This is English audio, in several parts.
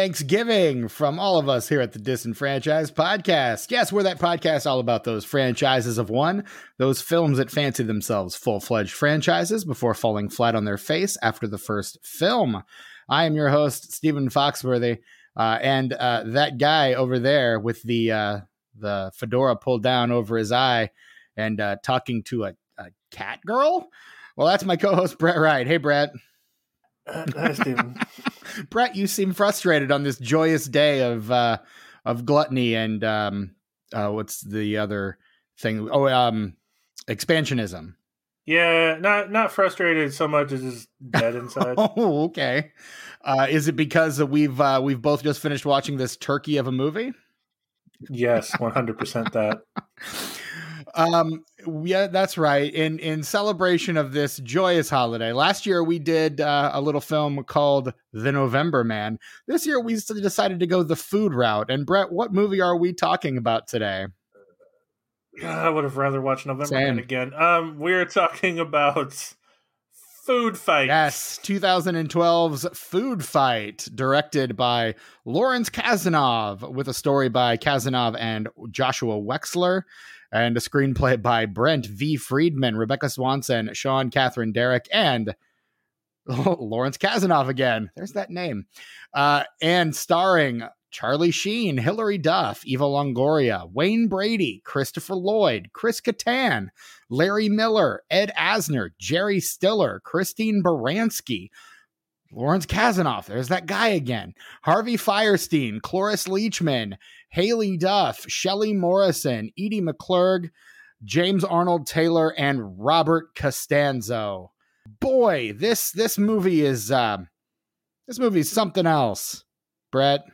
Thanksgiving from all of us here at the Disenfranchised Podcast. Yes, we're that podcast all about those franchises of one, those films that fancy themselves full fledged franchises before falling flat on their face after the first film. I am your host, Stephen Foxworthy, uh, and uh, that guy over there with the uh, the fedora pulled down over his eye and uh, talking to a, a cat girl. Well, that's my co-host Brett Wright. Hey, Brett. Hi, Stephen. Brett, you seem frustrated on this joyous day of uh, of gluttony and um, uh, what's the other thing? Oh, um, expansionism. Yeah, not not frustrated so much as just dead inside. oh, okay. Uh, is it because we've uh, we've both just finished watching this turkey of a movie? yes, one hundred percent that. Um, yeah, that's right. In in celebration of this joyous holiday, last year we did uh, a little film called The November Man. This year we decided to go the food route. And Brett, what movie are we talking about today? I would have rather watched November Same. Man again. Um, we're talking about Food Fight. Yes, 2012's Food Fight, directed by Lawrence Kasanoff, with a story by Kasanoff and Joshua Wexler and a screenplay by Brent V. Friedman, Rebecca Swanson, Sean Catherine Derek, and Lawrence Kasanoff again. There's that name. Uh, and starring Charlie Sheen, Hilary Duff, Eva Longoria, Wayne Brady, Christopher Lloyd, Chris Kattan, Larry Miller, Ed Asner, Jerry Stiller, Christine Baranski, Lawrence Kasanoff. There's that guy again. Harvey Fierstein, Cloris Leachman, Haylie Duff, Shelley Morrison, Edie McClurg, James Arnold Taylor, and Robert Costanzo. Boy, this this movie is uh, this movie is something else. Brett.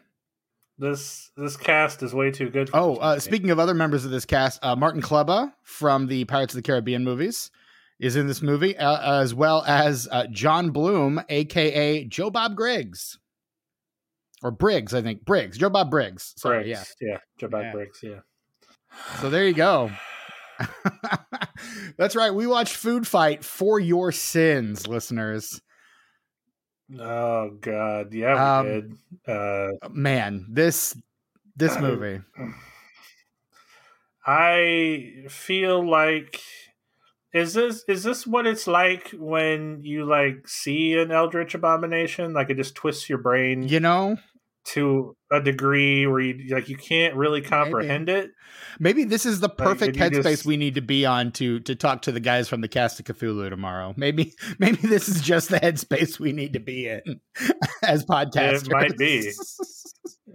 This this cast is way too good. oh, uh, speaking of other members of this cast, uh, Martin Klebba from the Pirates of the Caribbean movies is in this movie, uh, as well as uh, John Bloom, aka Joe Bob Griggs or Briggs, I think Briggs, Joe Bob Briggs. Sorry, Briggs, yeah, yeah, Joe Bob yeah. Briggs, yeah. So there you go. That's right. We watched Food Fight for your sins, listeners. Oh God, yeah, we um, did. Uh, man, this this movie. I feel like is this is this what it's like when you like see an eldritch abomination? Like it just twists your brain. You know, to a degree where you like you can't really comprehend maybe. it. Maybe this is the perfect like, headspace just... we need to be on to to talk to the guys from the cast of Cthulhu tomorrow. Maybe maybe this is just the headspace we need to be in as podcasters. It might be.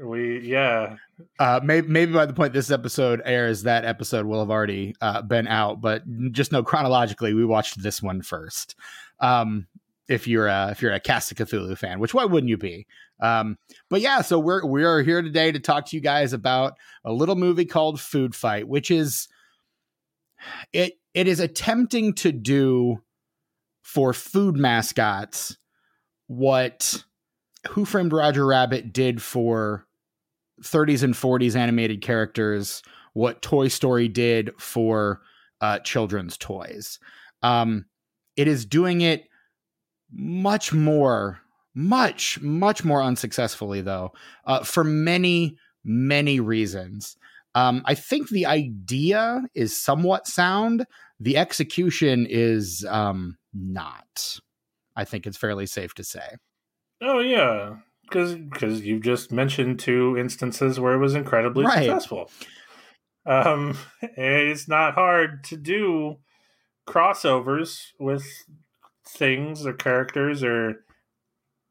we yeah. Uh, maybe maybe by the point this episode airs, that episode will have already uh, been out. But just know chronologically, we watched this one first. Um, if you're a if you're a Cast of Cthulhu fan, which why wouldn't you be? Um, but yeah, so we're we are here today to talk to you guys about a little movie called Food Fight, which is it it is attempting to do for food mascots what Who Framed Roger Rabbit did for 30s and 40s animated characters, what Toy Story did for uh, children's toys. Um, it is doing it much more, much, much more unsuccessfully, though, uh, for many, many reasons. Um, I think the idea is somewhat sound. The execution is um, not. I think it's fairly safe to say. Oh yeah, because because you've just mentioned two instances where it was incredibly right. successful. Um, it's not hard to do crossovers with things or characters or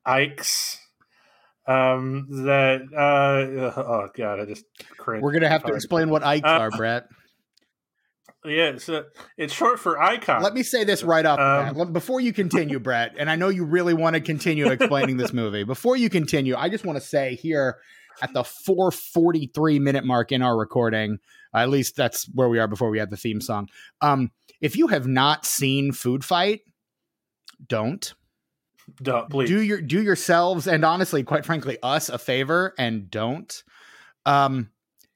Ikes um that uh oh god i just cringe. we're gonna have to explain what ikes uh, are brett. Yeah so it's short for icon. Let me say this right off um, before you continue brett and i know you really want to continue explaining this movie before you continue i just want to say here at the 443 minute mark in our recording at least that's where we are before we had the theme song um if you have not seen food fight don't. Don't please do your do yourselves and honestly, quite frankly, us a favor and don't. Um,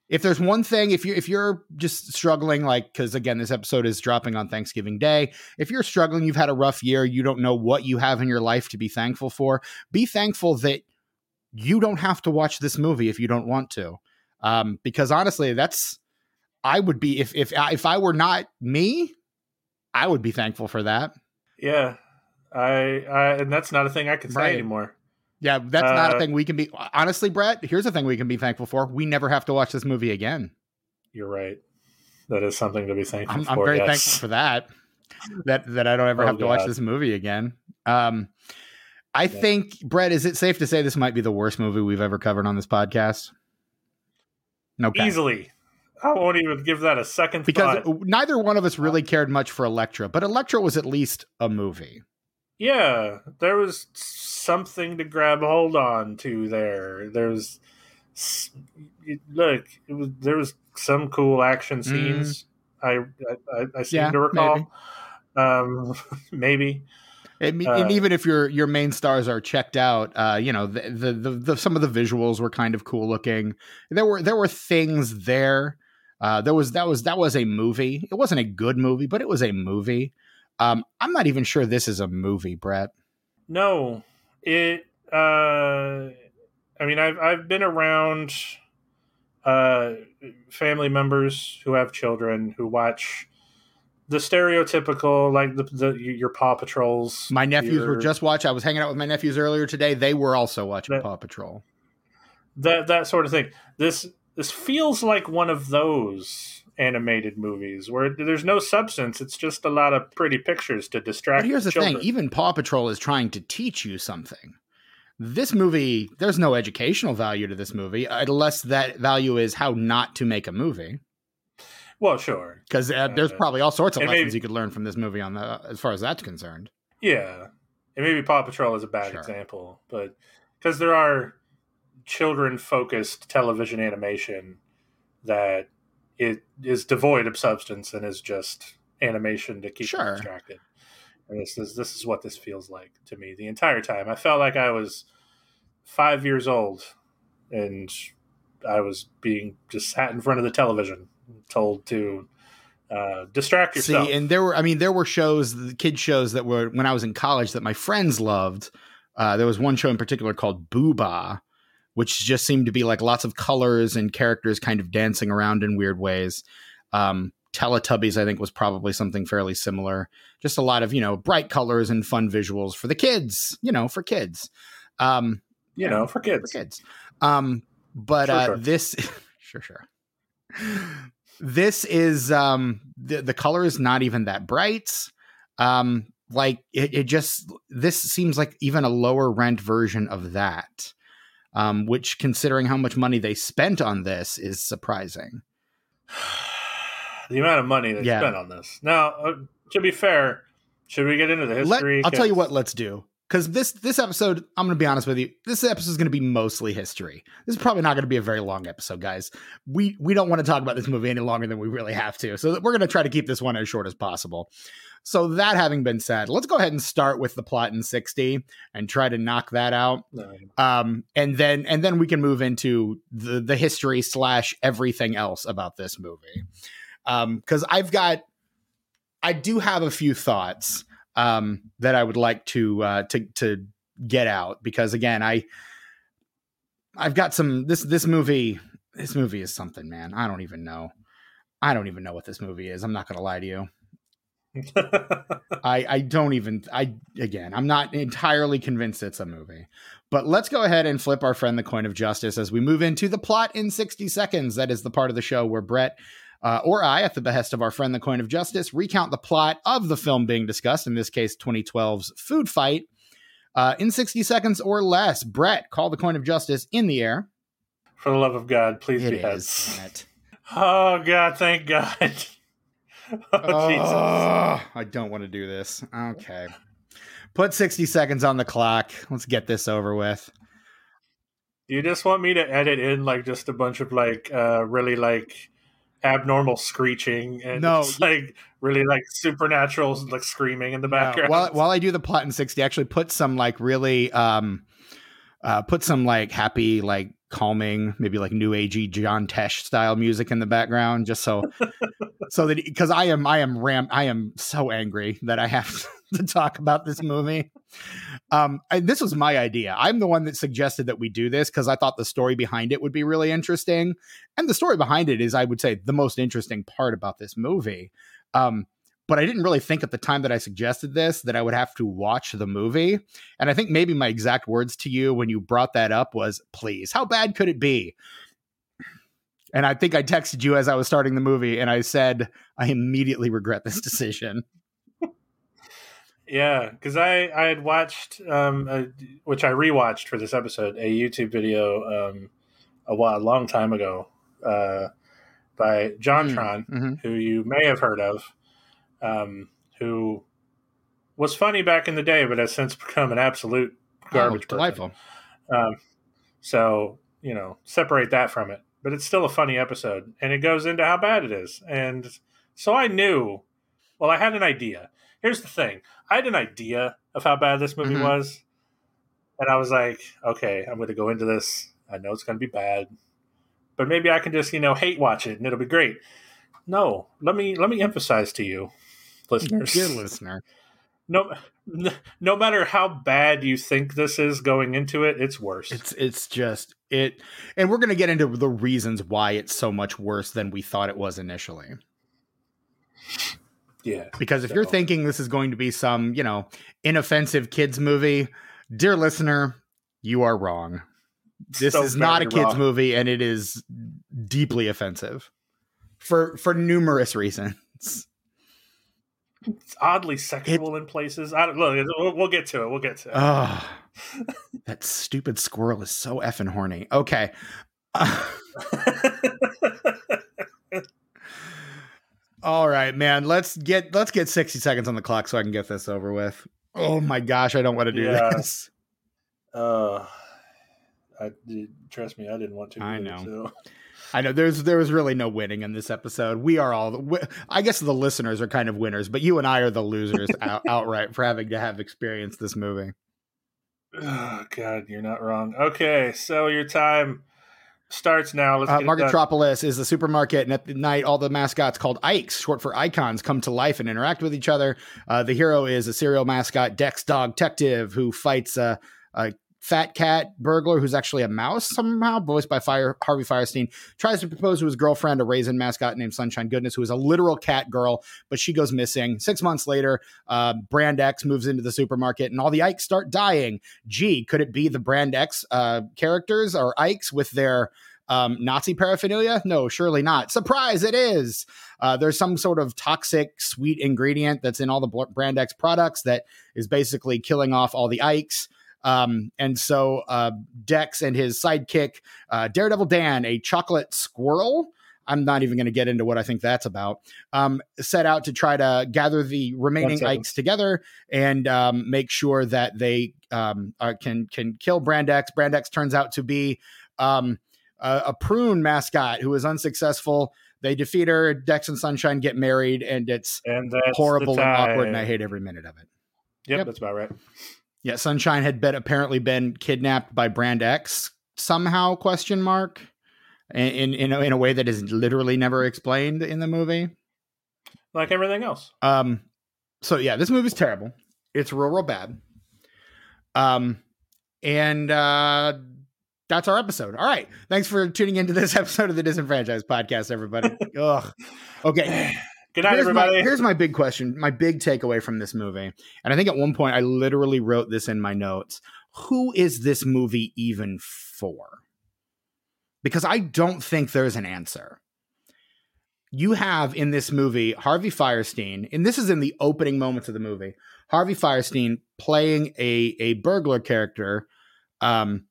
if there's one thing, if you if you're just struggling, like because again, this episode is dropping on Thanksgiving Day. If you're struggling, you've had a rough year, you don't know what you have in your life to be thankful for. Be thankful that you don't have to watch this movie if you don't want to. Um, because honestly, that's I would be if if if I were not me, I would be thankful for that. Yeah, I, I and that's not a thing I can say right. anymore. Yeah, that's uh, not a uh, thing we can be. Honestly, Brett, here's a thing we can be thankful for: we never have to watch this movie again. You're right. That is something to be thankful I'm, for. I'm very yes. thankful for that. That that I don't ever oh, have to God. watch this movie again. Um, I yeah. think, Brett, is it safe to say this might be the worst movie we've ever covered on this podcast? No, okay. easily. I won't even give that a second because thought. neither one of us really cared much for Elektra, but Elektra was at least a movie. Yeah, there was something to grab hold on to there. There was look, it was there was some cool action mm-hmm. scenes. Mm. I, I, I seem yeah, to recall. Maybe. Um, maybe. And, uh, and, even if your your main stars are checked out, uh, you know the, the, the the some of the visuals were kind of cool looking. There were there were things there. Uh, there was that was that was a movie. It wasn't a good movie, but it was a movie. Um, I'm not even sure this is a movie, Brett. No, it. Uh, I mean, I've I've been around uh, family members who have children who watch the stereotypical like the, the your Paw Patrols. My nephews your, were just watching. I was hanging out with my nephews earlier today. They were also watching that, Paw Patrol. That that sort of thing. This this feels like one of those animated movies where there's no substance. It's just a lot of pretty pictures to distract. But here's the children. thing: even Paw Patrol is trying to teach you something. This movie, there's no educational value to this movie, unless that value is how not to make a movie. Well, sure, because uh, there's uh, probably all sorts of lessons maybe, you could learn from this movie on the as far as that's concerned. Yeah, and maybe Paw Patrol is a bad sure. example, but because there are children focused television animation that it is devoid of substance and is just animation to keep sure. distracted. And this is this is what this feels like to me the entire time. I felt like I was five years old and I was being just sat in front of the television, told to uh, distract yourself. See, and there were, I mean, there were shows, the kid shows that were when I was in college that my friends loved. Uh, there was one show in particular called Booba, which just seemed to be like lots of colors and characters kind of dancing around in weird ways. Um, Teletubbies, I think, was probably something fairly similar. Just a lot of, you know, bright colors and fun visuals for the kids, you know, for kids. Um, you know, for kids. For kids. Um, but sure, uh, sure. this, sure, sure. This is um, the the color is not even that bright. Um, like it, it just this seems like even a lower rent version of that um, which, considering how much money they spent on this, is surprising. the amount of money they yeah. spent on this. Now, uh, to be fair, should we get into the history? Let, I'll tell you what. Let's do because this this episode. I'm going to be honest with you. This episode is going to be mostly history. This is probably not going to be a very long episode, guys. We we don't want to talk about this movie any longer than we really have to. So we're going to try to keep this one as short as possible. So that having been said, let's go ahead and start with the plot in 60 and try to knock that out. Um, and then and then we can move into the the history slash everything else about this movie. Um, because I've got I do have a few thoughts um that I would like to uh to to get out because again I I've got some this this movie this movie is something, man. I don't even know. I don't even know what this movie is. I'm not gonna lie to you. I I don't even I again I'm not entirely convinced it's a movie. But let's go ahead and flip our friend the coin of justice as we move into the plot in 60 seconds. That is the part of the show where Brett uh, or I, at the behest of our friend the coin of justice, recount the plot of the film being discussed, in this case 2012's Food Fight, uh, in 60 seconds or less. Brett, call the coin of justice in the air. For the love of God, please it be heads. Oh God, thank God. oh, Jesus. I don't want to do this. Okay. Put 60 seconds on the clock. Let's get this over with. Do you just want me to edit in like just a bunch of like uh really like abnormal screeching and no. like really like supernatural like screaming in the background? While while I do the plot in 60, actually put some like really um uh put some like happy like calming, maybe like new agey John Tesh style music in the background, just so so that because I am I am ram I am so angry that I have to talk about this movie. Um, I, this was my idea. I'm the one that suggested that we do this because I thought the story behind it would be really interesting, and the story behind it is, I would say, the most interesting part about this movie. Um, but I didn't really think at the time that I suggested this that I would have to watch the movie. And I think maybe my exact words to you when you brought that up was, "Please, how bad could it be?" And I think I texted you as I was starting the movie, and I said, "I immediately regret this decision." Yeah, because I I had watched, um, a, which I rewatched for this episode, a YouTube video um, a while, a long time ago, uh, by JonTron, mm, mm-hmm. who you may have heard of, um, who was funny back in the day, but has since become an absolute oh, garbage. Oh, delightful. Um, so you know, separate that from it, but it's still a funny episode, and it goes into how bad it is, and so I knew. Well, I had an idea here's the thing I had an idea of how bad this movie mm-hmm. was. And I was like, okay, I'm going to go into this. I know it's going to be bad, but maybe I can just, you know, hate watch it and it'll be great. No, let me let me emphasize to you, listeners, dear listener, no, no matter how bad you think this is going into it, it's worse. It's it's just it, and we're going to get into the reasons why it's so much worse than we thought it was initially. Yeah. Because if so. you're thinking this is going to be some, you know, inoffensive kids movie, dear listener, you are wrong. This so is not a kids wrong. movie and it is deeply offensive for for numerous reasons. It's oddly sexual it, in places. I don't look. We'll, we'll, get to it. We'll get to it. Oh, that stupid squirrel is so effing horny. Okay. Uh, All right, man. Let's get let's get 60 seconds on the clock so I can get this over with. Oh my gosh, I don't want to do yeah. this. Uh I trust me, I didn't want to. I know. so. I know there's there was really no winning in this episode. We are all the, I guess the listeners are kind of winners, but you and I are the losers out, outright for having to have experienced this movie. Oh god, you're not wrong. Okay, so your time starts now. Let's uh, Marketropolis is the supermarket, and at night, all the mascots called Ikes, short for icons, come to life and interact with each other. Uh, the hero is a serial mascot, Dex Dog Detective, who fights a, a fat cat burglar who's actually a mouse somehow, voiced by Fire, Harvey Fierstein, tries to propose to his girlfriend, a raisin mascot named Sunshine Goodness, who is a literal cat girl, but she goes missing. Six months later, uh, Brand X moves into the supermarket and all the Ikes start dying. Gee, could it be the Brand X uh, characters or Ikes with their um, Nazi paraphernalia? No, surely not. Surprise, it is. Uh, there's some sort of toxic sweet ingredient that's in all the Brand X products that is basically killing off all the Ikes. Um, and so uh, Dex and his sidekick, uh, Daredevil Dan, a chocolate squirrel. I'm not even going to get into what I think that's about. Um, set out to try to gather the remaining Ikes together and um, make sure that they um, are, can can kill Brand X. Brand X turns out to be um, a, a, prune mascot who is unsuccessful. They defeat her. Dex and Sunshine get married, and it's and horrible and awkward, and I hate every minute of it. Yep, yep. that's about right. Yeah, Sunshine had been apparently been kidnapped by Brand X somehow? Question mark. In in a, in a way that is literally never explained in the movie, like everything else. Um. So yeah, this movie's terrible. It's real, real bad. Um, and uh, that's our episode. All right. Thanks for tuning into this episode of the Disenfranchised Podcast, everybody. Ugh. Okay. Good night, here's everybody. My, here's my big question, my big takeaway from this movie. And I think at one point I literally wrote this in my notes. Who is this movie even for? Because I don't think there's an answer. You have in this movie Harvey Fierstein, and this is in the opening moments of the movie. Harvey Fierstein playing a a burglar character um,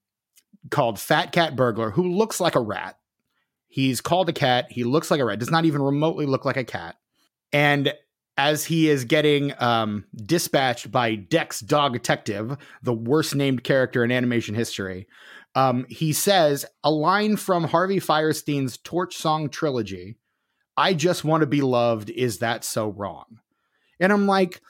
called Fat Cat Burglar, who looks like a rat. He's called a cat. He looks like a rat. Does not even remotely look like a cat. And as he is getting um, dispatched by Dex Dog Detective, the worst named character in animation history, um, he says a line from Harvey Fierstein's Torch Song trilogy I just want to be loved. Is that so wrong? And I'm like,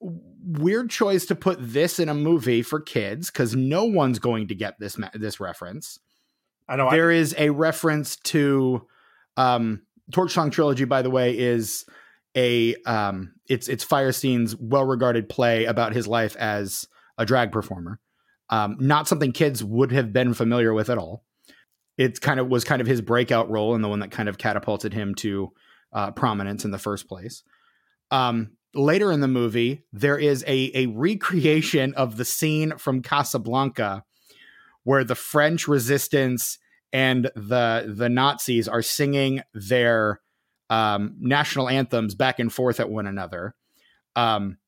weird choice to put this in a movie for kids because no one's going to get this this reference. I know there I- is a reference to um, Torch Song trilogy, by the way, is a um, it's it's Fierstein's well regarded play about his life as a drag performer. Um, not something kids would have been familiar with at all. It kind of was kind of his breakout role and the one that kind of catapulted him to uh, prominence in the first place. Um, later in the movie, there is a a recreation of the scene from Casablanca where the French resistance and the the Nazis are singing their um, national anthems back and forth at one another, um,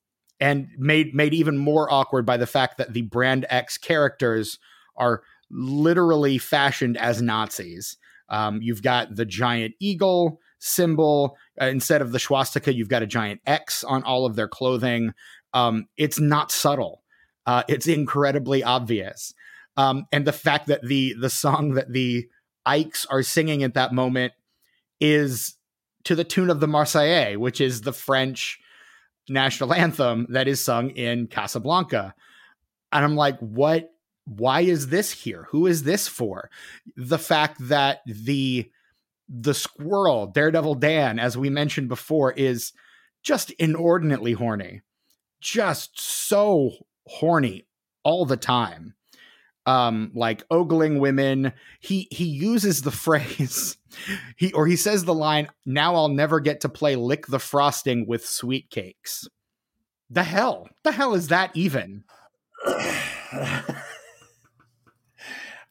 and made made even more awkward by the fact that the Brand X characters are literally fashioned as Nazis. Um, you've got the giant eagle symbol uh, instead of the swastika. You've got a giant X on all of their clothing. Um, it's not subtle. Uh, it's incredibly obvious. Um, and the fact that the the song that the Ikes are singing at that moment is to the tune of the Marseillaise, which is the French national anthem that is sung in Casablanca. And I'm like, what? Why is this here? Who is this for? The fact that the the squirrel, Daredevil Dan, as we mentioned before, is just inordinately horny. Just so horny all the time um like ogling women. He he uses the phrase he or he says the line now i'll never get to play lick the frosting with sweet cakes. The hell? The hell is that even? I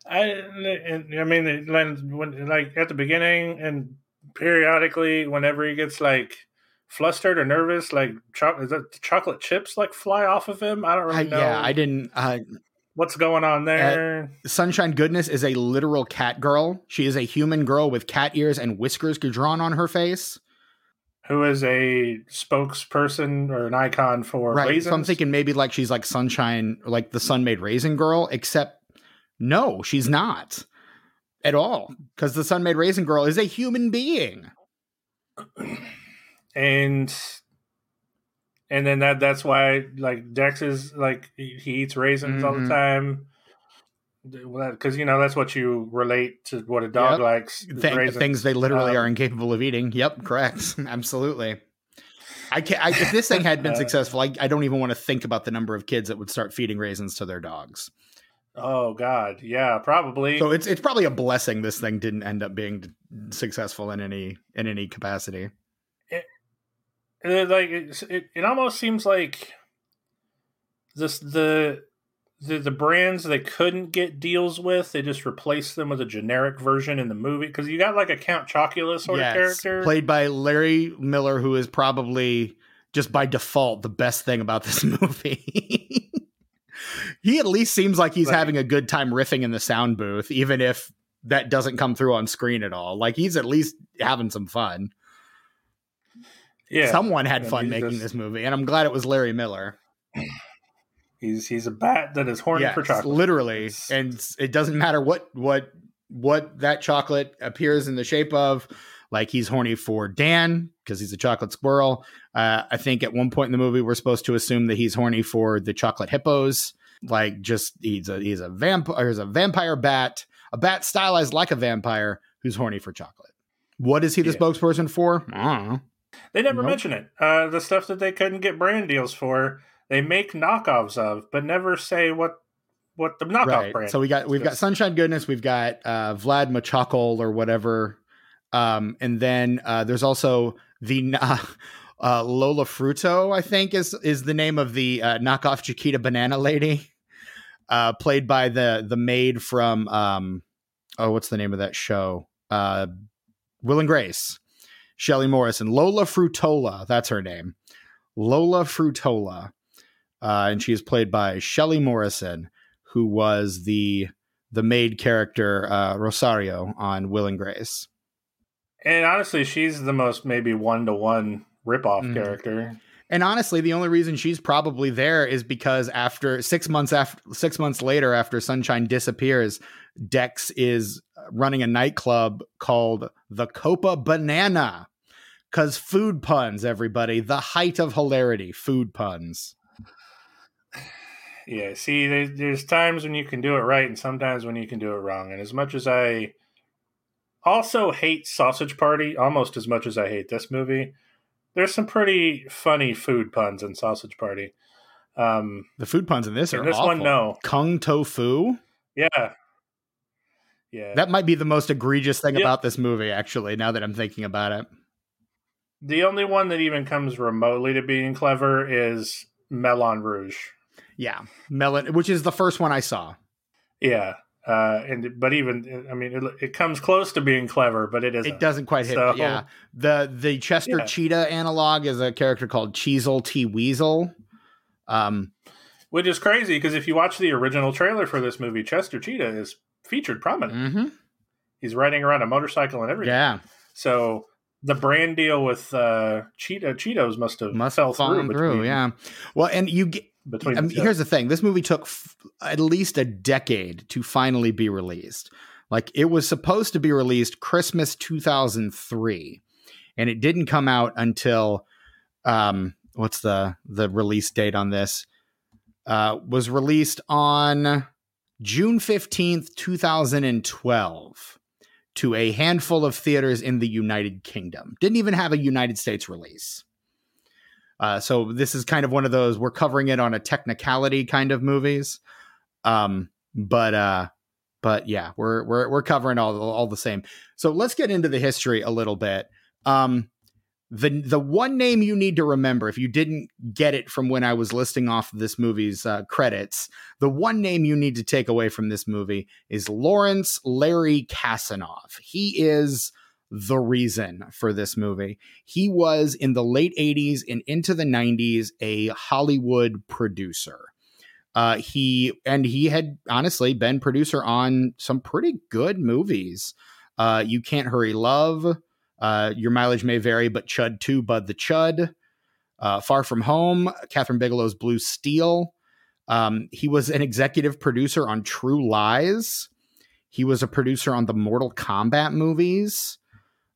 I mean when like at the beginning and periodically whenever he gets like flustered or nervous like cho- chocolate chips like fly off of him? I don't really know. yeah I didn't uh, What's going on there? Uh, Sunshine Goodness is a literal cat girl. She is a human girl with cat ears and whiskers drawn on her face. Who is a spokesperson or an icon for right. raisins? So I'm thinking maybe like she's like Sunshine, like the Sun-Maid Raisin Girl, except no, she's not at all. Because the Sun-Maid Raisin Girl is a human being. And and then that that's why like Dex is like he, eats raisins mm-hmm. all the mm-hmm. time. Because you know that's what you relate to what a dog yep. likes Th- things they literally um, are incapable of eating. Yep correct. Absolutely. I can't I, if this thing had been uh, successful I, I don't even want to think about the number of kids that would start feeding raisins to their dogs. Oh god. Yeah probably. So it's it's probably a blessing this thing didn't end up being successful in any in any capacity it, like it, it, it almost seems like this the the the brands they couldn't get deals with, they just replaced them with a generic version in the movie. Because you got like a Count Chocula sort yes, of character. Played by Larry Miller, who is probably just by default the best thing about this movie. he at least seems like he's having a good time riffing in the sound booth, even if that doesn't come through on screen at all. Like he's at least having some fun yeah, someone had fun making just, this movie, and I'm glad it was Larry Miller. He's he's a bat that is horny yes, for chocolate, literally, it's, and it doesn't matter what what what that chocolate appears in the shape of. Like he's horny for Dan because he's a chocolate squirrel. Uh, I think at one point in the movie we're supposed to assume that he's horny for the chocolate hippos. Like just he's a he's a vampire he's a vampire bat, a bat stylized like a vampire who's horny for chocolate. What is he the yeah. spokesperson for? I don't know. They never nope. mention it. Uh, the stuff that they couldn't get brand deals for, they make knockoffs of, but never say what what the knockoff right. brand. So we got we've got Sunshine Goodness, we've got uh, Vlad Machakol or whatever, um, and then uh, there's also the uh, Lola Fruto, I think is is the name of the uh, knockoff Chiquita Banana lady, uh, played by the the maid from um, oh what's the name of that show? Uh, Will and Grace. Shelley Morrison, Lola Frutola, that's her name. Lola Frutola. Uh, and she is played by Shelley Morrison, who was the the maid character uh, Rosario on Will and Grace. And honestly, she's the most maybe one to one ripoff mm. character. And honestly, the only reason she's probably there is because after six months after six months later, after Sunshine disappears, Dex is running a nightclub called the Copa Banana, because food puns, everybody, the height of hilarity, food puns. Yeah, see, there's, there's times when you can do it right and sometimes when you can do it wrong. And as much as I also hate Sausage Party, almost as much as I hate this movie, there's some pretty funny food puns in Sausage Party. Um, the food puns in this are this awful. one. No, kung tofu. Yeah, yeah. That might be the most egregious thing yeah. about this movie, actually. Now that I'm thinking about it, the only one that even comes remotely to being clever is Melon Rouge. Yeah, melon, which is the first one I saw. Yeah, uh, and but even I mean, it, it, comes close to being clever, but it isn't. It doesn't quite hit. So, yeah, the the Chester yeah. Cheetah analog is a character called Cheasel T Weasel. Um, which is crazy because if you watch the original trailer for this movie, Chester Cheetah is featured prominent. Mm-hmm. He's riding around a motorcycle and everything. Yeah. So the brand deal with uh, Cheetah Cheetos must have must fell through. through yeah. Well, and you get between. I mean, here's the thing: this movie took f- at least a decade to finally be released. Like it was supposed to be released Christmas 2003, and it didn't come out until um, what's the the release date on this? Uh, was released on June 15th, 2012 to a handful of theaters in the United Kingdom. Didn't even have a United States release. Uh, so this is kind of one of those we're covering it on a technicality kind of movies. Um, but uh, but yeah, we're we're we're covering all all the same. So let's get into the history a little bit. Um, the the one name you need to remember if you didn't get it from when I was listing off this movie's uh, credits, the one name you need to take away from this movie is Lawrence Larry Kasanoff. He is the reason for this movie. He was in the late 80s and into the 90s a Hollywood producer. Uh, he and he had honestly been producer on some pretty good movies. Uh, you Can't Hurry Love, uh, Your Mileage May Vary, but Chud 2, Bud the Chud, uh, Far From Home, Kathryn Bigelow's Blue Steel. Um, he was an executive producer on True Lies. He was a producer on the Mortal Kombat movies.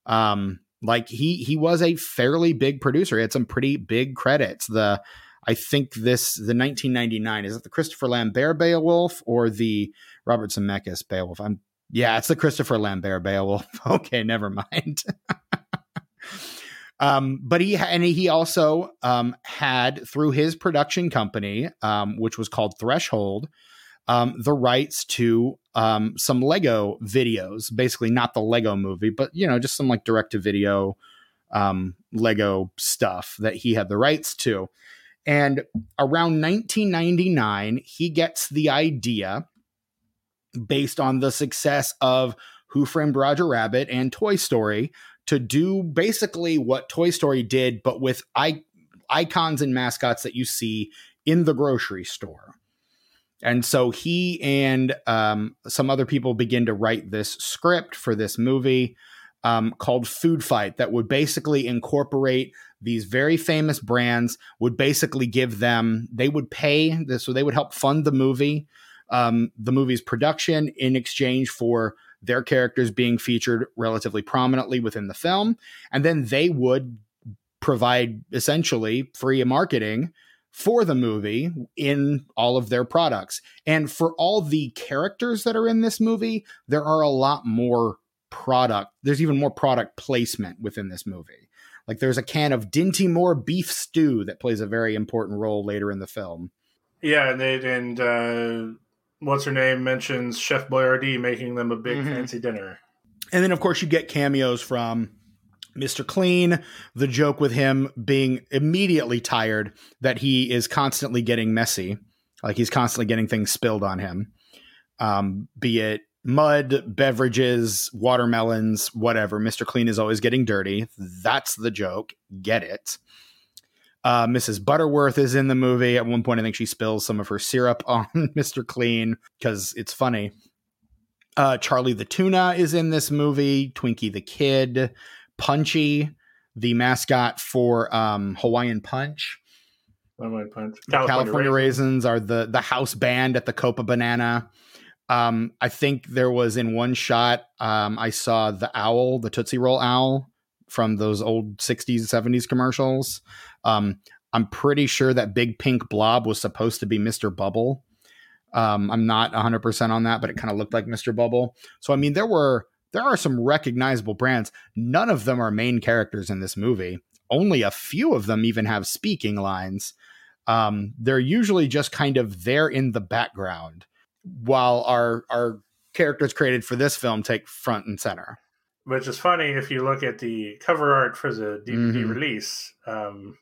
Um, like he he was a fairly big producer. He had some pretty big credits. The I think this the 1999 is it the Christopher Lambert Beowulf or the Robert Zemeckis Beowulf? I'm yeah, it's the Christopher Lambert Beowulf. okay, never mind. um, but he and he also um, had through his production company, um, which was called Threshold, um, the rights to um, some Lego videos, basically not the Lego movie, but you know, just some like direct to video um, Lego stuff that he had the rights to. And around 1999, he gets the idea based on the success of Who Framed Roger Rabbit and Toy Story to do basically what Toy Story did, but with I- icons and mascots that you see in the grocery store. And so he and um, some other people begin to write this script for this movie um, called Food Fight that would basically incorporate these very famous brands, would basically give them, they would pay this, so they would help fund the movie, um, the movie's production in exchange for their characters being featured relatively prominently within the film. And then they would provide essentially free marketing for the movie in all of their products. And for all the characters that are in this movie, there are a lot more product. There's even more product placement within this movie. Like there's a can of Dinty Moore beef stew that plays a very important role later in the film. Yeah, and they and uh, what's her name mentions Chef Boyardee making them a big mm-hmm. fancy dinner. And then of course you get cameos from Mr. Clean, the joke with him being immediately tired that he is constantly getting messy, like he's constantly getting things spilled on him, um, be it mud, beverages, watermelons, whatever. Mr. Clean is always getting dirty. That's the joke. Get it. Uh, Mrs. Butterworth is in the movie. At one point, I think she spills some of her syrup on Mr. Clean because it's funny. Uh, Charlie the Tuna is in this movie. Twinkie the Kid. Punchy, the mascot for um, Hawaiian Punch. Hawaiian Punch. California, California Raisins. Raisins are the the house band at the Copa Banana. Um, I think there was in one shot, um, I saw the owl, the Tootsie Roll owl from those old 60s, 70s commercials. Um, I'm pretty sure that big pink blob was supposed to be Mr. Bubble. Um, I'm not 100% on that, but it kind of looked like Mr. Bubble. So, I mean, there were there are some recognizable brands. None of them are main characters in this movie. only a few of them even have speaking lines. Um, they're usually just kind of there in the background while our our characters created for this film take front and center. Which is funny if you look at the cover art for the DVD mm-hmm. release. Um,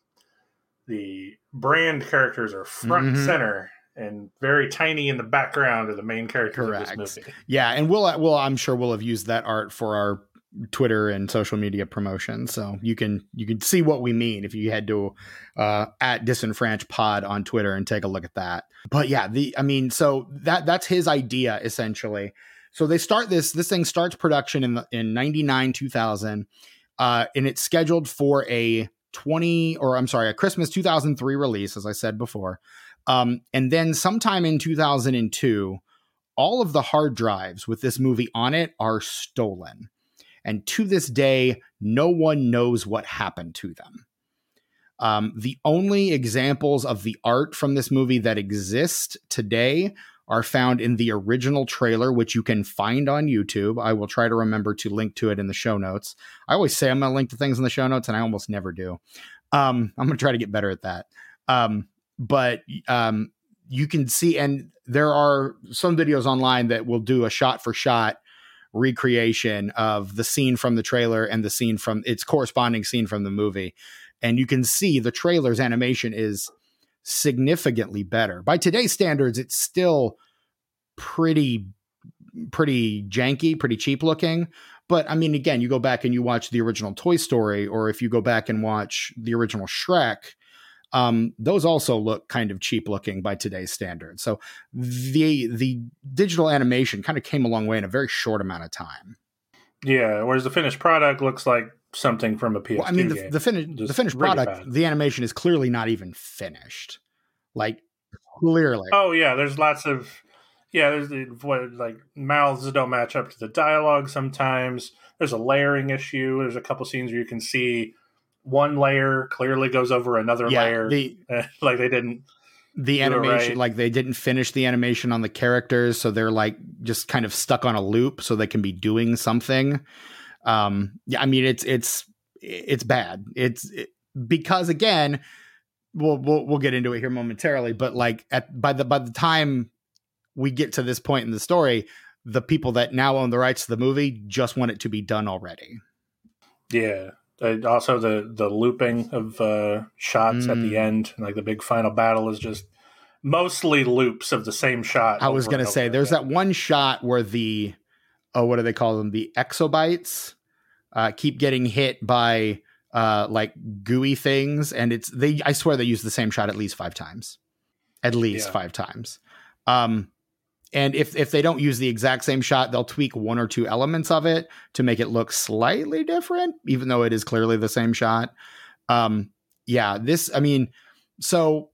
the brand characters are front mm-hmm. and center and very tiny in the background of the main characters Correct. of this movie. Yeah, and we'll well I'm sure we'll have used that art for our Twitter and social media promotion, so you can you can see what we mean if you head to uh, at disenfranch pod on Twitter and take a look at that. But yeah, the I mean, so that that's his idea essentially. So they start this this thing starts production in the, in 99 2000 uh, and it's scheduled for a 20 or I'm sorry, a Christmas 2003 release as I said before. Um, and then sometime in 2002 all of the hard drives with this movie on it are stolen. And to this day, no one knows what happened to them. Um, the only examples of the art from this movie that exist today are found in the original trailer, which you can find on YouTube. I will try to remember to link to it in the show notes. I always say I'm going to link to things in the show notes, and I almost never do. Um, I'm going to try to get better at that. Um, but um, you can see, and there are some videos online that will do a shot for shot recreation of the scene from the trailer and the scene from its corresponding scene from the movie. And you can see the trailer's animation is significantly better. By today's standards, it's still pretty pretty janky, pretty cheap looking. But I mean, again, you go back and you watch the original Toy Story, or if you go back and watch the original Shrek, um, those also look kind of cheap looking by today's standards. So the the digital animation kind of came a long way in a very short amount of time. Yeah, whereas the finished product looks like something from a PS2 well, I mean, the, the, fin- the finished product, the animation is clearly not even finished. Like clearly. Oh yeah, there's lots of yeah. There's the, what like mouths don't match up to the dialogue sometimes. There's a layering issue. There's a couple scenes where you can see one layer clearly goes over another yeah, layer, the, like they didn't the animation right. like they didn't finish the animation on the characters so they're like just kind of stuck on a loop so they can be doing something um yeah i mean it's it's it's bad it's it, because again we'll, we'll we'll get into it here momentarily but like at by the by the time we get to this point in the story the people that now own the rights to the movie just want it to be done already yeah uh, also, the the looping of uh, shots mm. at the mm. end, like the big final battle, is just mostly loops of the same shot. I was going to say, there's that one shot where the oh, what do they call them? The exobites uh, keep getting hit by uh, like gooey things, and it's they. I swear they use the same shot at least five times, at least yeah. five times. Um, and if if they don't use the exact same shot, they'll tweak one or two elements of it to make it look slightly different, even though it is clearly the same shot. Um, yeah, this I mean, so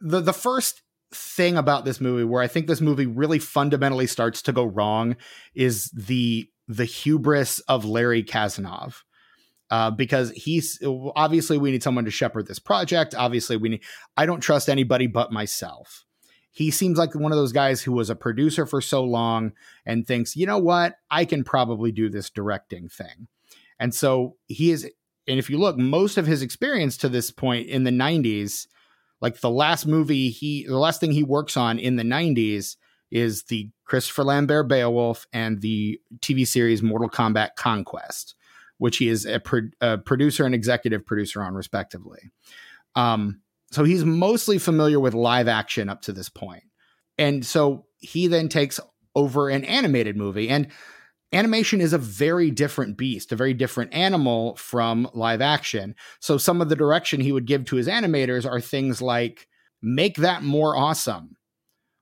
the the first thing about this movie where I think this movie really fundamentally starts to go wrong is the the hubris of Larry Kasanoff. Uh, because he's obviously we need someone to shepherd this project. Obviously, we need. I don't trust anybody but myself he seems like one of those guys who was a producer for so long and thinks, you know what, I can probably do this directing thing. And so he is, and if you look, most of his experience to this point in the 90s, like the last movie he, the last thing he works on in the 90s is the Christopher Lambert Beowulf and the TV series Mortal Kombat Conquest, which he is a, pro- a producer and executive producer on, respectively. Um, so he's mostly familiar with live action up to this point. And so he then takes over an animated movie. And animation is a very different beast, a very different animal from live action. So some of the direction he would give to his animators are things like make that more awesome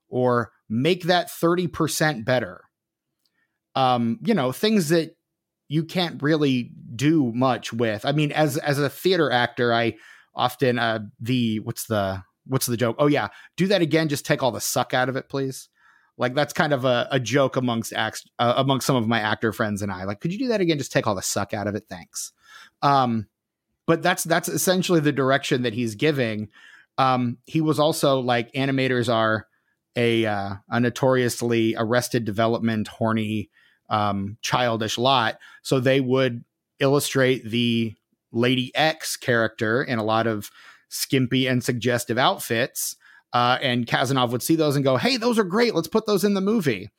or make that 30% better. Um, you know, things that you can't really do much with. I mean, as as a theater actor, I often uh the what's the what's the joke? Oh yeah, do that again. Just take all the suck out of it, please. Like that's kind of a, a joke amongst acts uh, amongst some of my actor friends and I. Like, could you do that again? Just take all the suck out of it, thanks. Um, but that's that's essentially the direction that he's giving. Um, he was also like animators are a uh, a notoriously arrested development horny um, childish lot, so they would illustrate the Lady X character in a lot of skimpy and suggestive outfits. Uh, and Kasanoff would see those and go, "Hey, those are great. Let's put those in the movie."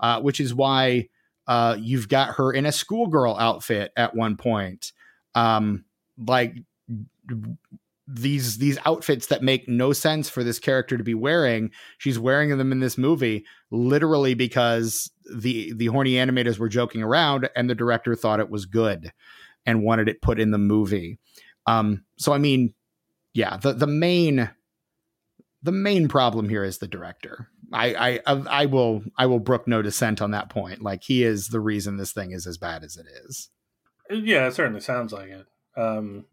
Uh, which is why uh, you've got her in a schoolgirl outfit at one point. Um, like these these outfits that make no sense for this character to be wearing she's wearing them in this movie literally because the the horny animators were joking around and the director thought it was good and wanted it put in the movie um so i mean yeah the the main the main problem here is the director I, I I will I will brook no dissent on that point. Like he is the reason this thing is as bad as it is. Yeah, it certainly sounds like it. Um,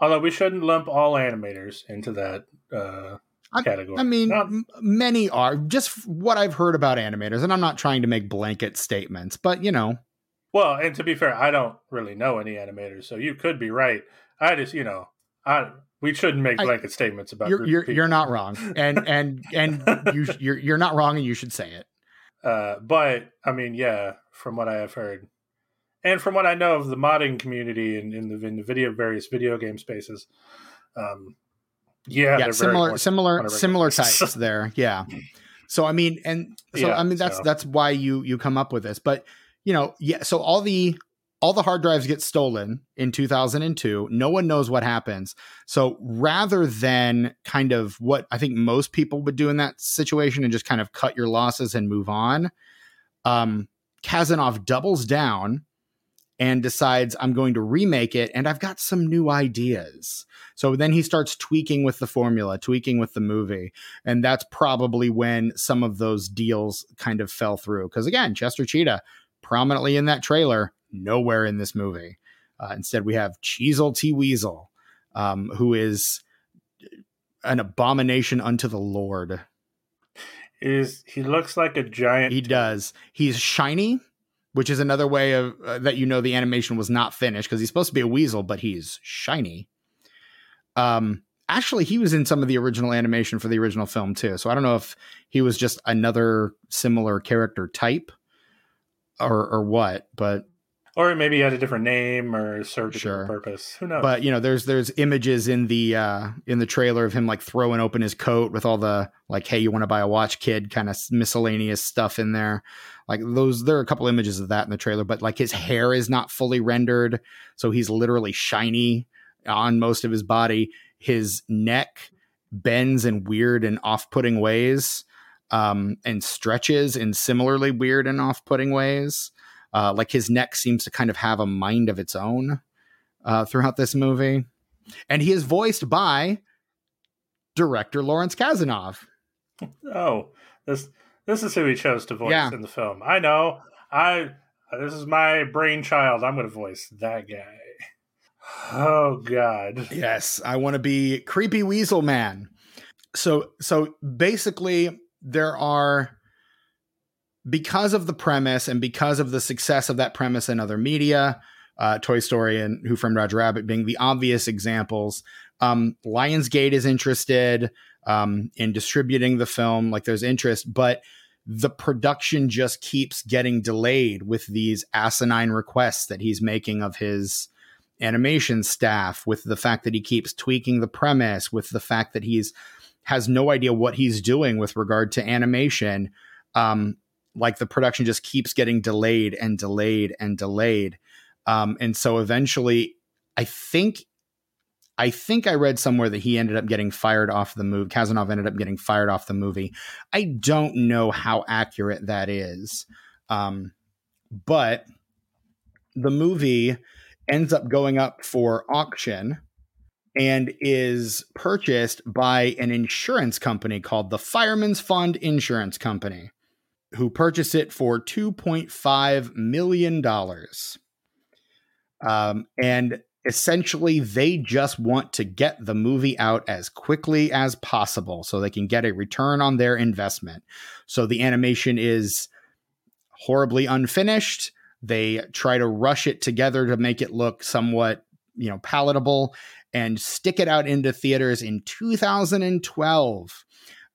Although we shouldn't lump all animators into that uh, category. I, I mean, not, many are. Just what I've heard about animators, and I'm not trying to make blanket statements, but you know. Well, and to be fair, I don't really know any animators, so you could be right. I just, you know, I we shouldn't make blanket statements about. You're you're, you're, not wrong, and and and you you're you're not wrong, and you should say it. Uh, but I mean, yeah, from what I have heard, and from what I know of the modding community in, in the in the video various video game spaces, um, yeah, yeah, similar similar similar types there, yeah. So I mean, and so yeah, I mean that's so. that's why you you come up with this, but you know, yeah. So all the all the hard drives get stolen in 2002. No one knows what happens. So rather than kind of what I think most people would do in that situation and just kind of cut your losses and move on, um, Kasanoff doubles down and decides I'm going to remake it and I've got some new ideas. So then he starts tweaking with the formula, tweaking with the movie. And that's probably when some of those deals kind of fell through. Because again, Chester Cheetah, prominently in that trailer, nowhere in this movie. Uh, instead, we have Cheasel T. Weasel, um, who is an abomination unto the Lord. Is he looks like a giant? He does. He's shiny which is another way of uh, that you know the animation was not finished because he's supposed to be a weasel, but he's shiny. Um, actually, he was in some of the original animation for the original film too. So I don't know if he was just another similar character type or or what, but or maybe he had a different name or served a sure. different purpose. Who knows? But you know, there's there's images in the uh in the trailer of him like throwing open his coat with all the like, hey, you want to buy a watch, kid, kind of miscellaneous stuff in there. Like those, there are a couple images of that in the trailer, but like his hair is not fully rendered, so he's literally shiny on most of his body. His neck bends in weird and off-putting ways, um, and stretches in similarly weird and off-putting ways. Uh, like his neck seems to kind of have a mind of its own uh, throughout this movie. And he is voiced by director Lawrence Kasanoff. Oh, this this is who he chose to voice yeah. in the film. I know. I this is my brainchild. I'm going to voice that guy. Oh God. Yes, I want to be creepy weasel man. So so basically there are because of the premise and because of the success of that premise in other media, uh, Toy Story and Who Framed Roger Rabbit being the obvious examples. Um, Lionsgate is interested um, in distributing the film, like there's interest, but the production just keeps getting delayed with these asinine requests that he's making of his animation staff, with the fact that he keeps tweaking the premise, with the fact that he's has no idea what he's doing with regard to animation. Um, like the production just keeps getting delayed and delayed and delayed. Um, and so eventually, I think, I think I read somewhere that he ended up getting fired off the movie. Kasanoff ended up getting fired off the movie. I don't know how accurate that is, um, but the movie ends up going up for auction and is purchased by an insurance company called the Fireman's Fund Insurance Company who purchased it for $2.5 million. Um, and essentially, they just want to get the movie out as quickly as possible so they can get a return on their investment. So the animation is horribly unfinished. They try to rush it together to make it look somewhat, you know, palatable and stick it out into theaters in 2012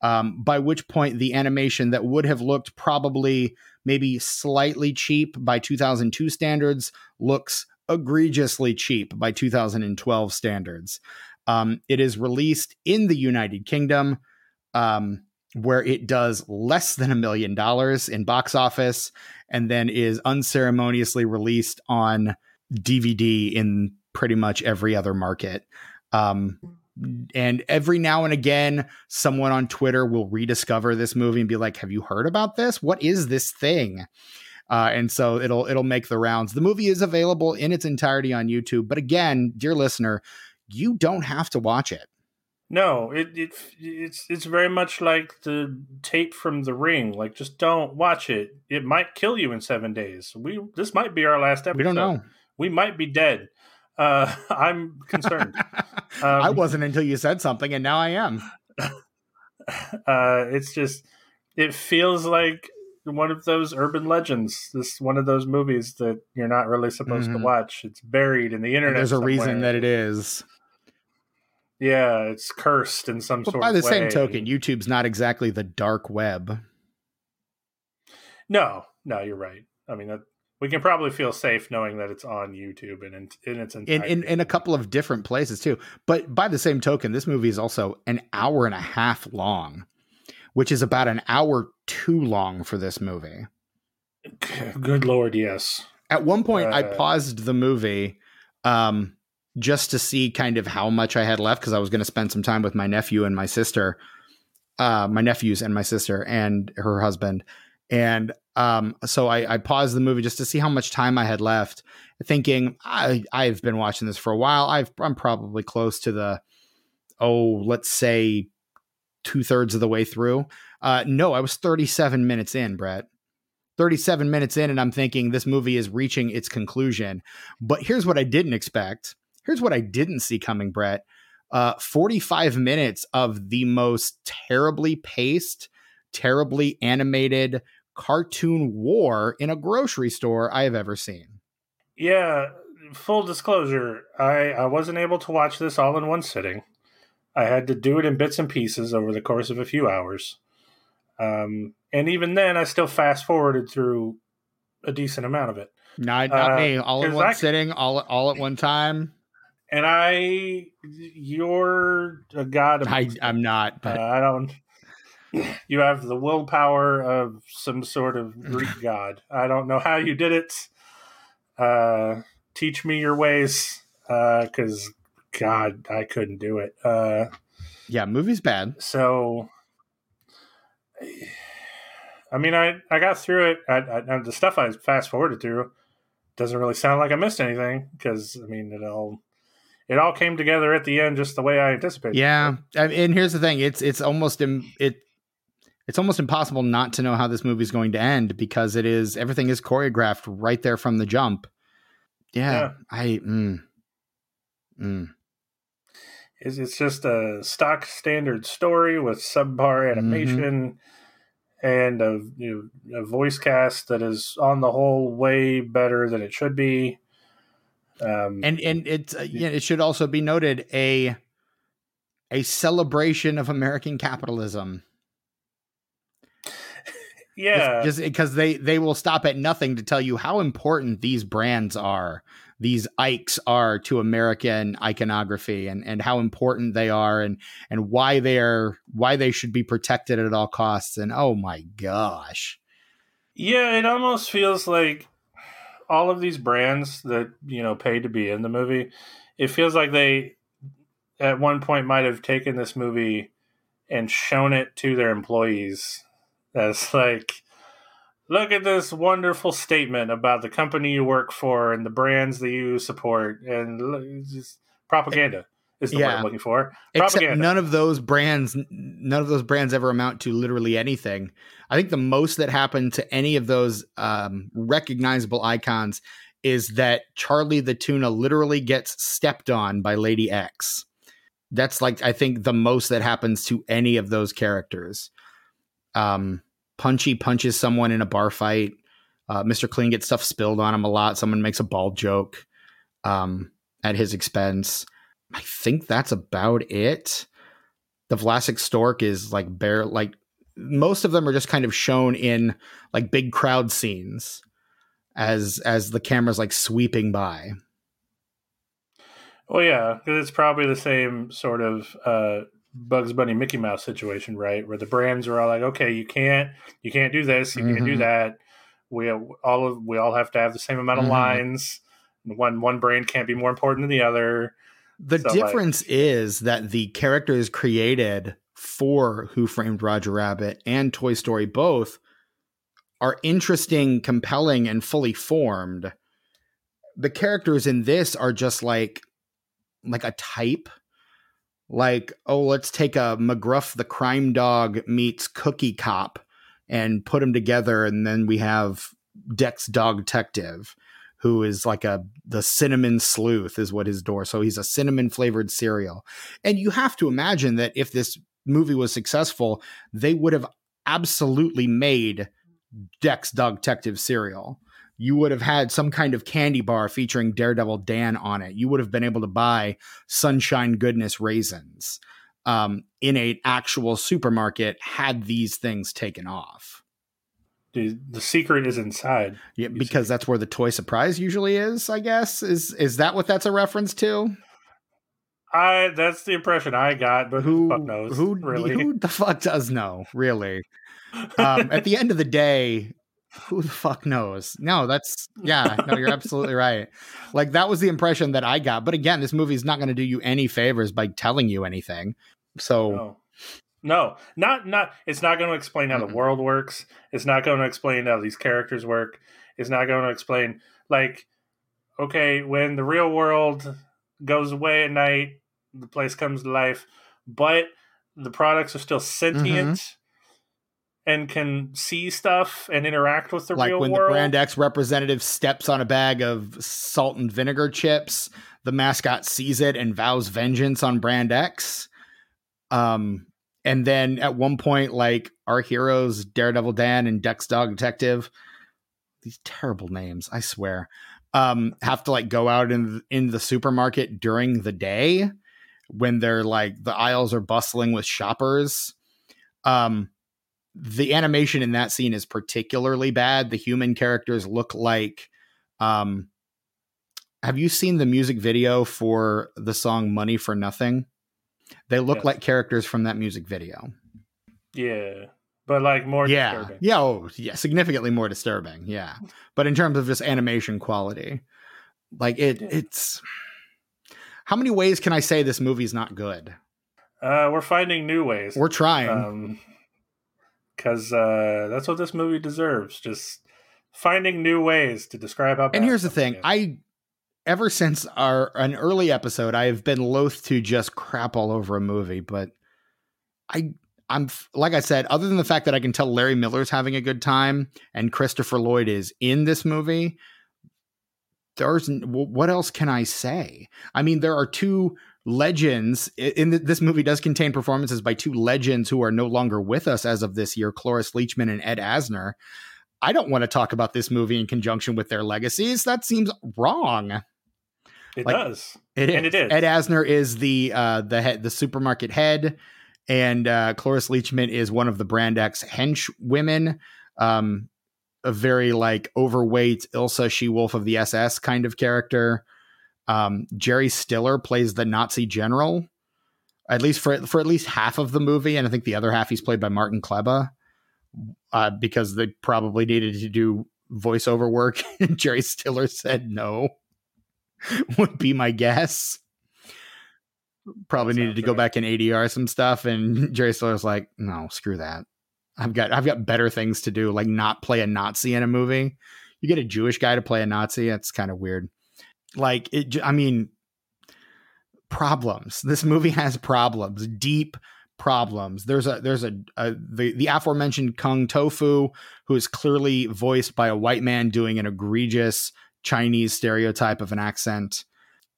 um, by which point the animation that would have looked probably maybe slightly cheap by 2002 standards looks egregiously cheap by 2012 standards. Um, it is released in the United Kingdom, um, where it does less than a million dollars in box office, and then is unceremoniously released on DVD in pretty much every other market. Um, and every now and again, someone on Twitter will rediscover this movie and be like, "Have you heard about this? What is this thing?" Uh, and so it'll it'll make the rounds. The movie is available in its entirety on YouTube, but again, dear listener, you don't have to watch it. No, it, it it's it's very much like the tape from The Ring. Like, just don't watch it. It might kill you in seven days. We this might be our last episode. We don't know. We might be dead. Uh, I'm concerned. um, I wasn't until you said something, and now I am. Uh, it's just, it feels like one of those urban legends. This one of those movies that you're not really supposed mm-hmm. to watch. It's buried in the internet. And there's a reason that it is. Yeah, it's cursed in some sort. but sort. By the way. same token, YouTube's not exactly the dark web. No, no, you're right. I mean, that, we can probably feel safe knowing that it's on YouTube and in, in its in, in, in a couple of different places too. But by the same token, this movie is also an hour and a half long, which is about an hour too long for this movie. Good lord, yes. At one point, uh, I paused the movie um, just to see kind of how much I had left because I was going to spend some time with my nephew and my sister, uh, my nephews and my sister and her husband. And um, so I, I, paused the movie just to see how much time I had left, thinking I, I've been watching this for a while. I've, I'm probably close to the, oh, let's say two thirds of the way through. Uh, no, I was 37 minutes in, Brett. 37 minutes in, and I'm thinking this movie is reaching its conclusion. But here's what I didn't expect. Here's what I didn't see coming, Brett. Uh, 45 minutes of the most terribly paced, terribly animated cartoon war in a grocery store I have ever seen. Yeah, full disclosure, I, I wasn't able to watch this all in one sitting. I had to do it in bits and pieces over the course of a few hours. Um, and even then, I still fast forwarded through a decent amount of it. Not, not uh, me. All in one I, sitting, all all at one time. And I, you're a god. I, I'm not. But uh, I don't you have the willpower of some sort of Greek god. I don't know how you did it. Uh, teach me your ways, because uh, God, I couldn't do it. Uh, yeah, movie's bad. So, I mean, I I got through it. I, I, the stuff I fast forwarded through doesn't really sound like I missed anything because I mean it all it all came together at the end just the way I anticipated. Yeah, and here's the thing: it's it's almost it it's almost impossible not to know how this movie is going to end because it is everything is choreographed right there from the jump. Yeah, yeah. I mm, mm. It's, it's just a stock standard story with subpar mm-hmm. animation mm-hmm. and a, you know, a voice cast that is on the whole way better than it should be. Um, and and it's uh, yeah, it should also be noted a a celebration of American capitalism. Yeah. Just because they they will stop at nothing to tell you how important these brands are, these Ikes are to American iconography and and how important they are and and why they are why they should be protected at all costs and oh my gosh. Yeah, it almost feels like all of these brands that, you know, paid to be in the movie, it feels like they at one point might have taken this movie and shown it to their employees that's like, look at this wonderful statement about the company you work for and the brands that you support, and just propaganda is the yeah. word I'm looking for. Propaganda. Except none of those brands, none of those brands ever amount to literally anything. I think the most that happened to any of those um, recognizable icons is that Charlie the tuna literally gets stepped on by Lady X. That's like I think the most that happens to any of those characters. Um, Punchy punches someone in a bar fight. Uh, Mr. Clean gets stuff spilled on him a lot. Someone makes a bald joke um, at his expense. I think that's about it. The Vlasic Stork is like bare, like most of them are just kind of shown in like big crowd scenes as as the camera's like sweeping by. Well, yeah, because it's probably the same sort of uh, Bugs Bunny Mickey Mouse situation, right? Where the brands are all like, okay, you can't, you can't do this, you mm-hmm. can't do mm-hmm. that. We all of we all have to have the same amount of mm-hmm. lines. One one brand can't be more important than the other. The so difference like, is that the characters created for Who Framed Roger Rabbit and Toy Story both are interesting, compelling, and fully formed. The characters in this are just like like a type. Like, oh, let's take a McGruff the crime dog meets Cookie Cop and put them together, and then we have Dex Dog Detective, who is like a the cinnamon sleuth is what his door. So he's a cinnamon flavored cereal. And you have to imagine that if this movie was successful, they would have absolutely made Dex Dog Detective cereal. You would have had some kind of candy bar featuring Daredevil Dan on it. You would have been able to buy Sunshine Goodness raisins um, in an actual supermarket had these things taken off. The, the secret is inside. Yeah, because see. that's where the toy surprise usually is. I guess is is that what that's a reference to? I that's the impression I got, but who, who knows? Who really? Who the fuck does know? Really? um, at the end of the day, who the fuck knows? No, that's yeah, no, you're absolutely right. Like that was the impression that I got. But again, this movie is not going to do you any favors by telling you anything. So no. no not not it's not going to explain how mm-hmm. the world works. It's not going to explain how these characters work. It's not going to explain like okay, when the real world goes away at night, the place comes to life, but the products are still sentient. Mm-hmm and can see stuff and interact with the like real when world. the Brand X representative steps on a bag of salt and vinegar chips, the mascot sees it and vows vengeance on Brand X. Um, and then at one point, like our heroes, Daredevil Dan and Dex Dog Detective, these terrible names, I swear, um, have to like go out in in the supermarket during the day when they're like the aisles are bustling with shoppers. Um, the animation in that scene is particularly bad. The human characters look like um have you seen the music video for the song Money for Nothing? They look yes. like characters from that music video. Yeah. But like more yeah. Disturbing. Yeah, oh, yeah, significantly more disturbing. Yeah. But in terms of just animation quality, like it it's how many ways can I say this movie's not good? Uh, we're finding new ways. We're trying. Um, because uh, that's what this movie deserves. Just finding new ways to describe how. And here's the thing: is. I ever since our an early episode, I have been loath to just crap all over a movie, but I I'm like I said, other than the fact that I can tell Larry Miller's having a good time and Christopher Lloyd is in this movie, there's what else can I say? I mean, there are two legends in the, this movie does contain performances by two legends who are no longer with us as of this year cloris leachman and ed asner. I don't want to talk about this movie in conjunction with their legacies. That seems wrong. It like, does. it is. and it is. ed asner is the uh the head the supermarket head and uh cloris leachman is one of the brand x hench women. Um a very like overweight ilsa she wolf of the ss kind of character um, Jerry Stiller plays the Nazi general, at least for for at least half of the movie, and I think the other half he's played by Martin Klebba, uh, because they probably needed to do voiceover work. and Jerry Stiller said no, would be my guess. Probably needed to go back and ADR some stuff, and Jerry Stiller's like, no, screw that. I've got I've got better things to do, like not play a Nazi in a movie. You get a Jewish guy to play a Nazi, that's kind of weird. Like it, I mean, problems. This movie has problems, deep problems. There's a there's a, a, the the aforementioned Kung Tofu, who is clearly voiced by a white man doing an egregious Chinese stereotype of an accent.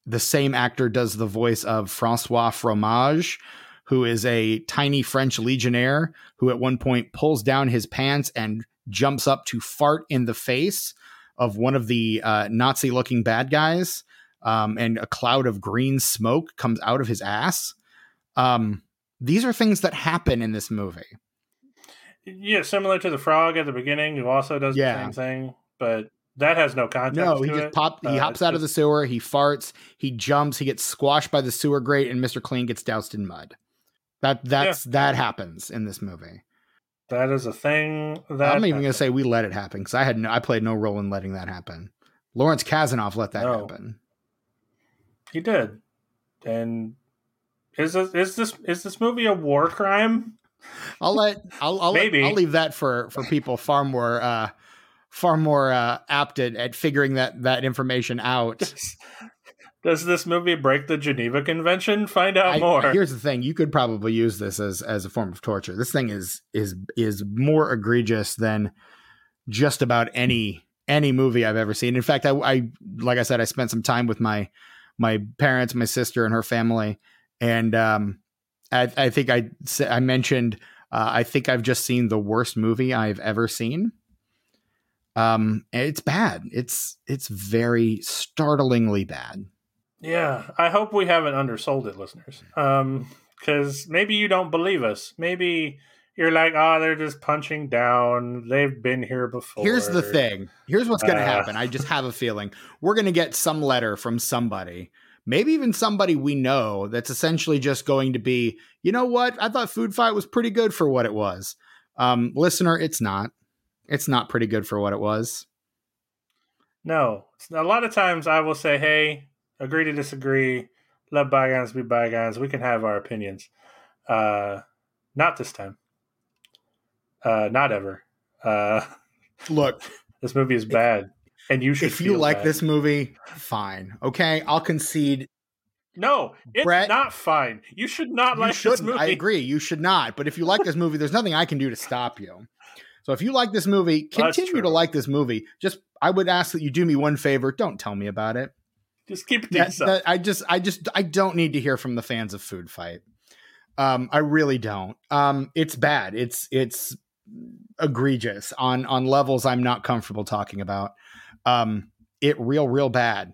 The same actor does the voice of Francois Fromage, who is a tiny French legionnaire who at one point pulls down his pants and jumps up to fart in the face of one of the uh, Nazi looking bad guys, um, and a cloud of green smoke comes out of his ass. Um, these are things that happen in this movie. Yeah, similar to the frog at the beginning, who also does yeah. the same thing, but that has no context. No, he just pop. He uh, hops out just... of the sewer. He farts. He jumps. He gets squashed by the sewer grate, and Mister Clean gets doused in mud. That that's yeah. that happens in this movie. That is a thing. That I'm even gonna say we let it happen because I had no, I played no role in letting that happen. Lawrence Kasanoff let that no. happen. He did, and is this is this is this movie a war crime? I'll let I'll, I'll maybe let, I'll leave that for for people far more uh far more uh apt at, at figuring that that information out. Does this movie break the Geneva Convention? Find out I, more. Here's the thing: you could probably use this as as a form of torture. This thing is is is more egregious than just about any any movie I've ever seen. In fact, I, I like I said, I spent some time with my my parents, my sister, and her family, and um, I, I think I I mentioned uh, I think I've just seen the worst movie I've ever seen. Um, it's bad. It's it's very startlingly bad. Yeah, I hope we haven't undersold it, listeners. Um, because maybe you don't believe us. Maybe you're like, oh, they're just punching down. They've been here before. Here's the thing. Here's what's going to uh, happen. I just have a feeling we're going to get some letter from somebody, maybe even somebody we know, that's essentially just going to be, you know what? I thought Food Fight was pretty good for what it was. Um, listener, it's not. It's not pretty good for what it was. No, a lot of times I will say, hey, agree to disagree. Let bygones be bygones. We can have our opinions. Uh, not this time. Uh, not ever. Uh, Look, this movie is bad, and you should. If you like bad. this movie, fine. Okay, I'll concede. No, it's Brett, not fine. You should not you like shouldn't. this movie. I agree. You should not. But if you like this movie, there's nothing I can do to stop you. So if you like this movie, continue to like this movie. Just I would ask that you do me one favor. Don't tell me about it. Just keep it to that, yourself. That, I just, I just, I don't need to hear from the fans of Food Fight. Um, I really don't. Um, it's bad. It's it's egregious on on levels I'm not comfortable talking about. Um, it real real bad.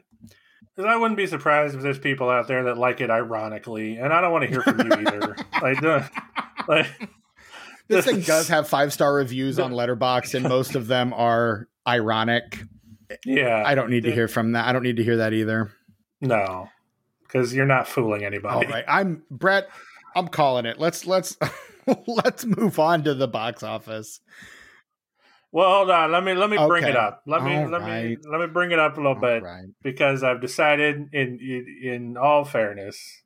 Because I wouldn't be surprised if there's people out there that like it ironically, and I don't want to hear from you either. like, uh, like this thing does have five star reviews on Letterboxd, and most of them are ironic. Yeah. I don't need to hear from that. I don't need to hear that either. No. Because you're not fooling anybody. All right. I'm Brett, I'm calling it. Let's let's let's move on to the box office. Well, hold on. Let me let me okay. bring it up. Let me all let right. me let me bring it up a little all bit right. because I've decided, in, in all fairness,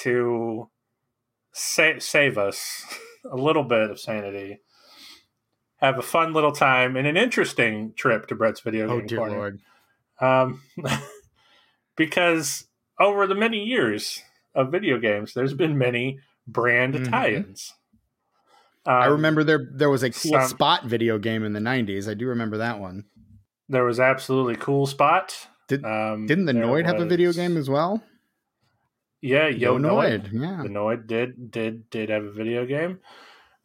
to sa- save us a little bit of sanity have a fun little time and an interesting trip to Brett's video oh, game oh, dear corner. Lord. Um, because over the many years of video games, there's been many brand mm-hmm. tie-ins. Um, I remember there there was a cool some, spot video game in the '90s. I do remember that one. There was absolutely cool spot. Did, um, didn't the Noid was, have a video game as well? Yeah, Yo Noid. Yeah, the Noid did did did have a video game.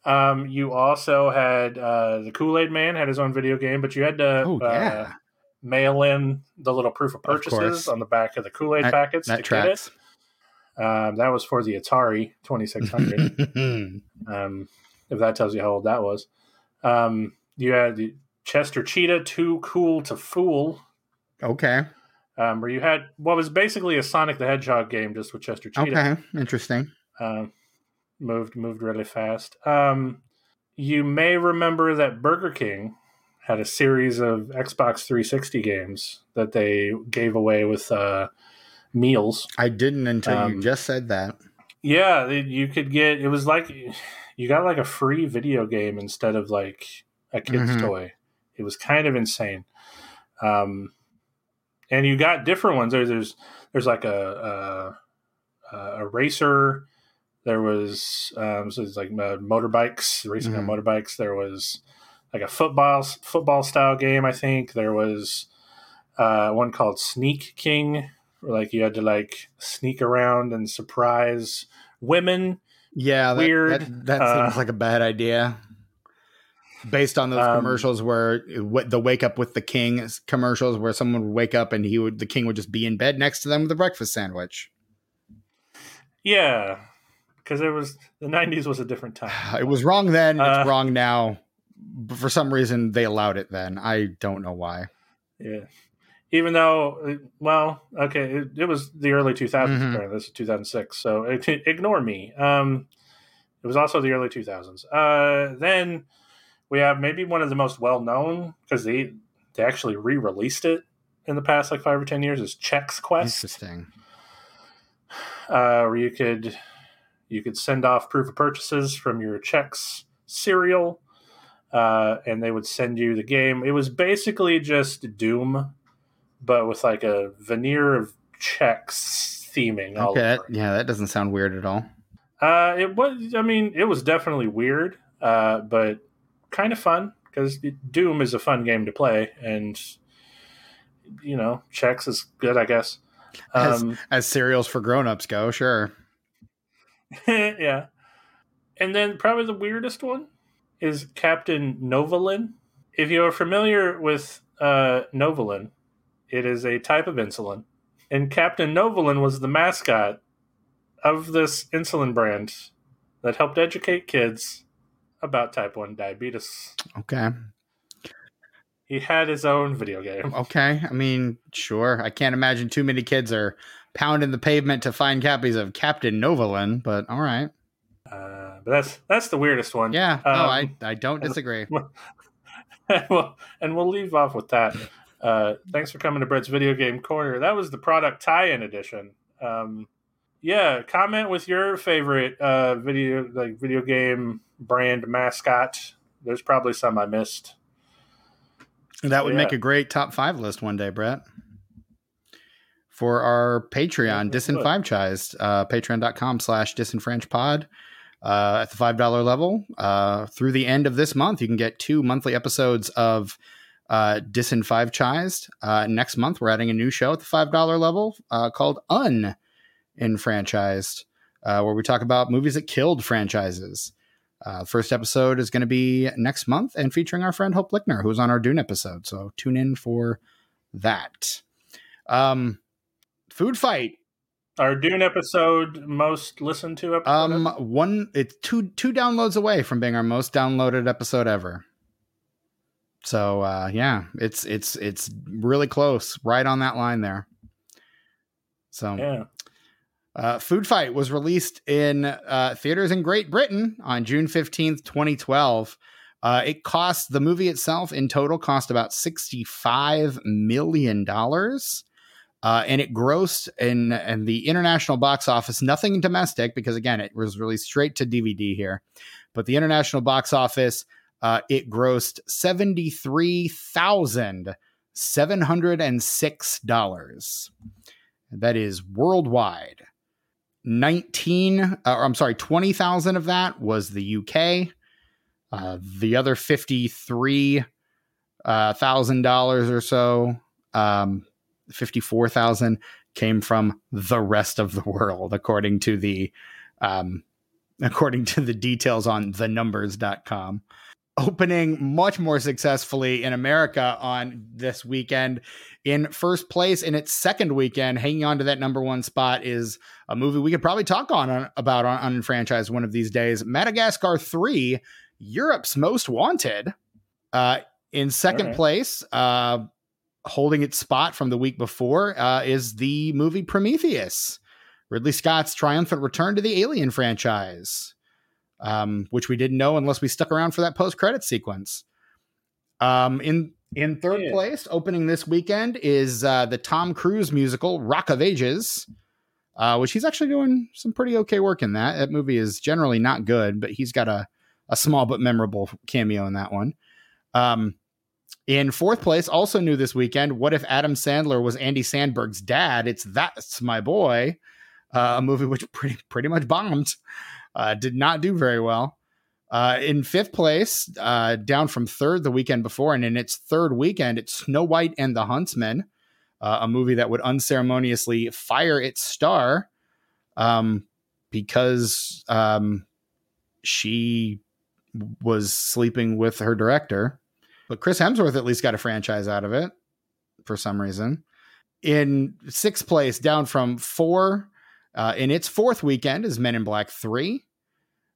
Um, you also had uh, the Kool Aid Man had his own video game, but you had to oh, yeah. uh, mail in the little proof of purchases of on the back of the Kool Aid packets that to tracks. get it. Um, that was for the Atari Twenty Six Hundred. um, if that tells you how old that was. Um, you had the Chester Cheetah, Too Cool to Fool. Okay. Um, where you had what was basically a Sonic the Hedgehog game, just with Chester Cheetah. Okay, interesting. Um, moved moved really fast. Um, you may remember that Burger King had a series of Xbox 360 games that they gave away with uh, meals. I didn't until um, you just said that. Yeah, you could get. It was like you got like a free video game instead of like a kid's mm-hmm. toy. It was kind of insane. Um, and you got different ones. There's there's, there's like a, a a racer there was um, so it's like uh, motorbikes, racing mm-hmm. on motorbikes. There was like a football football style game. I think there was uh, one called Sneak King, where like you had to like sneak around and surprise women. Yeah, that, weird. That, that uh, seems like a bad idea. Based on those um, commercials where the wake up with the king commercials, where someone would wake up and he would the king would just be in bed next to them with a breakfast sandwich. Yeah, because it was the 90s was a different time it was wrong then it's uh, wrong now but for some reason they allowed it then i don't know why Yeah. Even though, well, okay, it, it was the early 2000s. Mm-hmm. This is 2006, so ignore me. Um, it was also the early 2000s. Uh, then we have maybe one of the most well known because they they actually re released it in the past like five or ten years is Chex Quest. Interesting. Uh, where you could you could send off proof of purchases from your Chex cereal, uh, and they would send you the game. It was basically just Doom, but with like a veneer of Chex theming. Okay, yeah, that doesn't sound weird at all. Uh, it was. I mean, it was definitely weird, uh, but kind of fun because Doom is a fun game to play, and you know, Chex is good, I guess. Um, as, as cereals for grown-ups go, sure. yeah, and then probably the weirdest one is Captain Novolin. If you are familiar with uh, Novolin, it is a type of insulin, and Captain Novolin was the mascot of this insulin brand that helped educate kids about type 1 diabetes. Okay. He had his own video game. Okay. I mean, sure. I can't imagine too many kids are pounding the pavement to find copies of Captain Novolin, but all right. Uh, but that's that's the weirdest one. Yeah. Um, no, I, I don't disagree. And, well, and we'll leave off with that. Uh, thanks for coming to Brett's Video Game Corner. That was the product tie-in edition. Um, yeah, comment with your favorite uh, video like video game brand mascot. There's probably some I missed. That would yeah. make a great top five list one day, Brett. For our Patreon, disenfranchised, uh, patreon.com slash disenfranchpod. Uh, at the $5 level, uh, through the end of this month, you can get two monthly episodes of uh, Disenfranchised. Uh, next month, we're adding a new show at the $5 level uh, called Unenfranchised, uh, where we talk about movies that killed franchises. Uh, first episode is going to be next month and featuring our friend Hope Lickner, who was on our Dune episode. So tune in for that. Um, food fight. Our Dune episode most listened to episode. Um, one it's two two downloads away from being our most downloaded episode ever. So uh, yeah, it's it's it's really close, right on that line there. So yeah. Uh, Food Fight was released in uh, theaters in Great Britain on June 15th, 2012. Uh, it cost the movie itself in total cost about $65 million. Uh, and it grossed in, in the international box office, nothing domestic, because again, it was released straight to DVD here. But the international box office, uh, it grossed $73,706. That is worldwide. 19 uh, or I'm sorry 20,000 of that was the UK uh, the other 53 uh, thousand dollars or so um, 54,000 came from the rest of the world according to the um, according to the details on thenumbers.com opening much more successfully in America on this weekend. In first place in its second weekend, hanging on to that number one spot is a movie we could probably talk on, on about on, franchise one of these days. Madagascar 3, Europe's Most Wanted. Uh, in second right. place, uh, holding its spot from the week before, uh, is the movie Prometheus, Ridley Scott's triumphant return to the Alien franchise um, which we didn't know unless we stuck around for that post credit sequence. Um, in in third yeah. place, opening this weekend is uh, the Tom Cruise musical Rock of Ages, uh, which he's actually doing some pretty okay work in. That that movie is generally not good, but he's got a a small but memorable cameo in that one. Um, in fourth place, also new this weekend. What if Adam Sandler was Andy Samberg's dad? It's that's my boy, uh, a movie which pretty pretty much bombed. Uh, did not do very well. Uh, in fifth place, uh, down from third the weekend before, and in its third weekend, it's Snow White and the Huntsman, uh, a movie that would unceremoniously fire its star um, because um, she was sleeping with her director. But Chris Hemsworth at least got a franchise out of it for some reason. In sixth place, down from four uh, in its fourth weekend is Men in Black 3.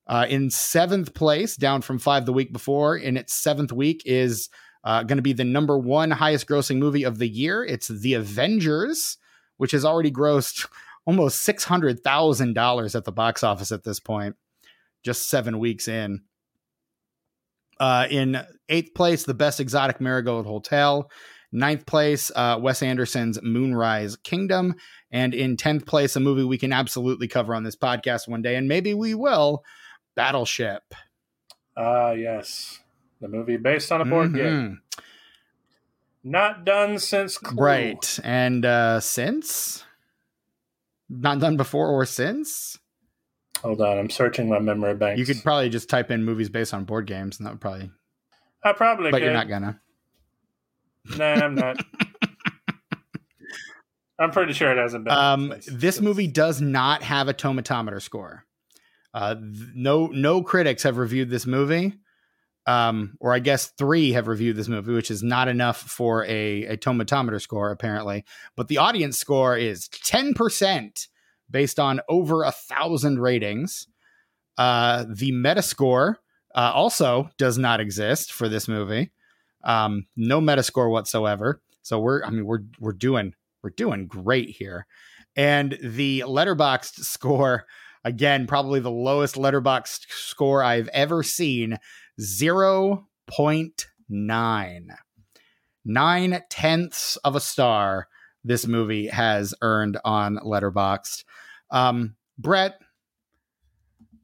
Uh, in seventh place, down from five the week before, in its seventh week is Uh, going to be the number one highest grossing movie of the year. It's The Avengers, which has already grossed almost $600,000 at the box office at this point, just seven weeks in. Uh, in eighth place, The Best Exotic Marigold Hotel. Ninth place, uh, Wes Anderson's Moonrise Kingdom. And in 10th place, a movie we can absolutely cover on this podcast one day, and maybe we will Battleship. Ah, uh, yes. The movie based on a board mm-hmm. game. Not done since Clue. Right. And uh since? Not done before or since? Hold on, I'm searching my memory bank. You could probably just type in movies based on board games, and that would probably. I probably. But could. you're not gonna. Nah, I'm not. I'm pretty sure it hasn't been. Um, this movie does not have a tomatometer score. Uh, th- no, no critics have reviewed this movie. Um, or I guess three have reviewed this movie, which is not enough for a, a tomatometer score, apparently. But the audience score is 10% based on over a thousand ratings. Uh, the Metascore uh, also does not exist for this movie. Um, no Metascore whatsoever. So we're, I mean, we're we're doing we're doing great here. And the Letterboxd score, again, probably the lowest Letterboxd score I've ever seen, 0.9. Nine tenths of a star this movie has earned on Letterboxd. Um, Brett,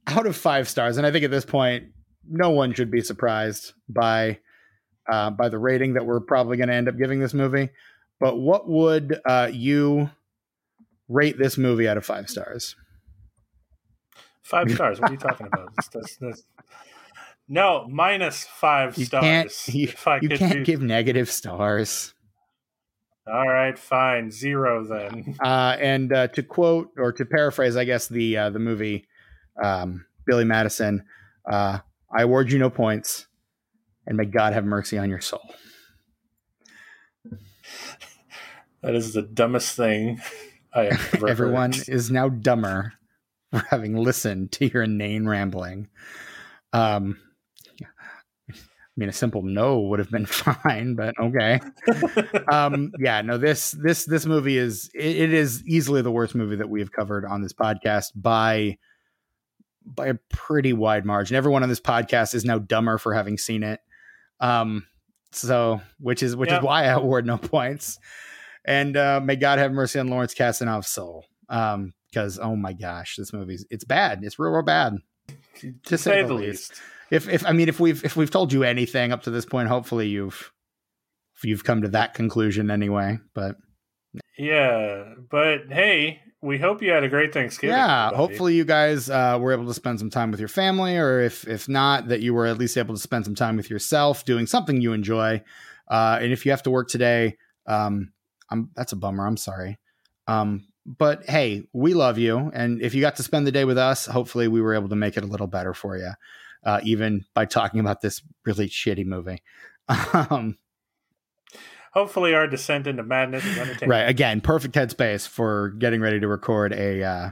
out of five stars, and I think at this point, no one should be surprised by uh, by the rating that we're probably going to end up giving this movie. But what would uh, you rate this movie out of five stars? Five stars. What are you talking about? No, minus five you stars. Can't, you, you can't give negative stars. All right, fine, zero then. Uh, and uh, to quote or to paraphrase, I guess the uh, the movie um, Billy Madison, uh, I award you no points, and may God have mercy on your soul. That is the dumbest thing I have ever Everyone heard. is now dumber for having listened to your inane rambling. Um, mean, a simple no would have been fine, but okay. um, yeah, no this this this movie is it, it is easily the worst movie that we have covered on this podcast by by a pretty wide margin. Everyone on this podcast is now dumber for having seen it. Um, so which is which yep. is why I award no points. And uh, may God have mercy on Lawrence Kasanoff's soul. Um, because oh my gosh, this movie's it's bad. It's real, real bad. To, to say, say, the least. least. If if I mean if we've if we've told you anything up to this point, hopefully you've you've come to that conclusion anyway. But yeah, but hey, we hope you had a great Thanksgiving. Yeah, hopefully you guys uh, were able to spend some time with your family, or if if not, that you were at least able to spend some time with yourself, doing something you enjoy. Uh, and if you have to work today, um, I'm that's a bummer. I'm sorry. Um, but hey, we love you, and if you got to spend the day with us, hopefully we were able to make it a little better for you, uh, even by talking about this really shitty movie. um, hopefully our descent into madness is entertaining. Right. Again, perfect headspace for getting ready to record a uh,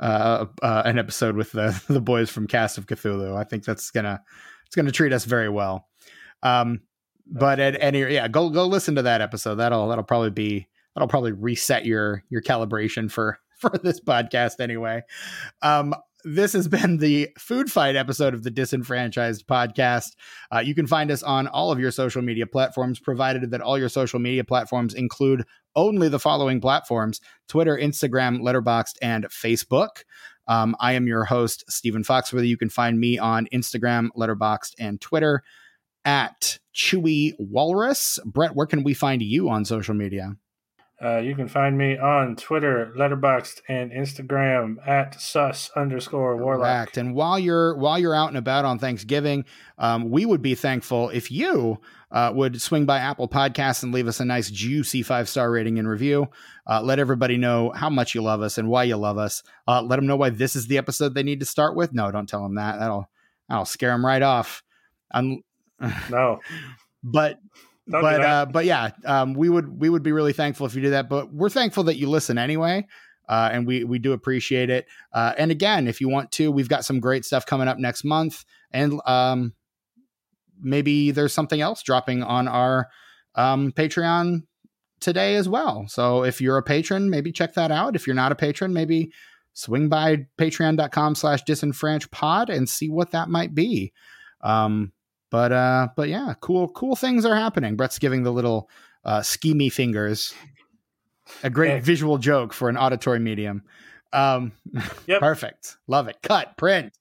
uh, uh, an episode with the the boys from Cast of Cthulhu. I think that's gonna it's gonna treat us very well. Um, but at any yeah, go go listen to that episode. That'll that'll probably be that'll probably reset your your calibration for for this podcast anyway. Um, this has been the food fight episode of the disenfranchised podcast. Uh, you can find us on all of your social media platforms provided that all your social media platforms include only the following platforms twitter instagram letterboxd and facebook. Um, i am your host stephen foxworthy. You can find me on instagram letterboxd and twitter at chewy walrus. Brett where can we find you on social media uh, you can find me on Twitter, Letterboxd, and Instagram at sus underscore warlock. Correct. And while you're while you're out and about on Thanksgiving, um, we would be thankful if you uh, would swing by Apple Podcasts and leave us a nice juicy five star rating and review. Uh, let everybody know how much you love us and why you love us. Uh, let them know why this is the episode they need to start with. No, don't tell them that. That'll that'll scare them right off. Um, no, but don't but uh, but yeah, um, we would we would be really thankful if you do that. But we're thankful that you listen anyway. Uh, and we we do appreciate it. Uh, and again, if you want to, we've got some great stuff coming up next month, and um, maybe there's something else dropping on our um, Patreon today as well. So if you're a patron, maybe check that out. If you're not a patron, maybe swing by patreon.com slash pod and see what that might be. Um, but uh, but yeah, cool, cool things are happening. Brett's giving the little uh, schemy fingers. A great hey. visual joke for an auditory medium. Um, yep. perfect. Love it. Cut, print.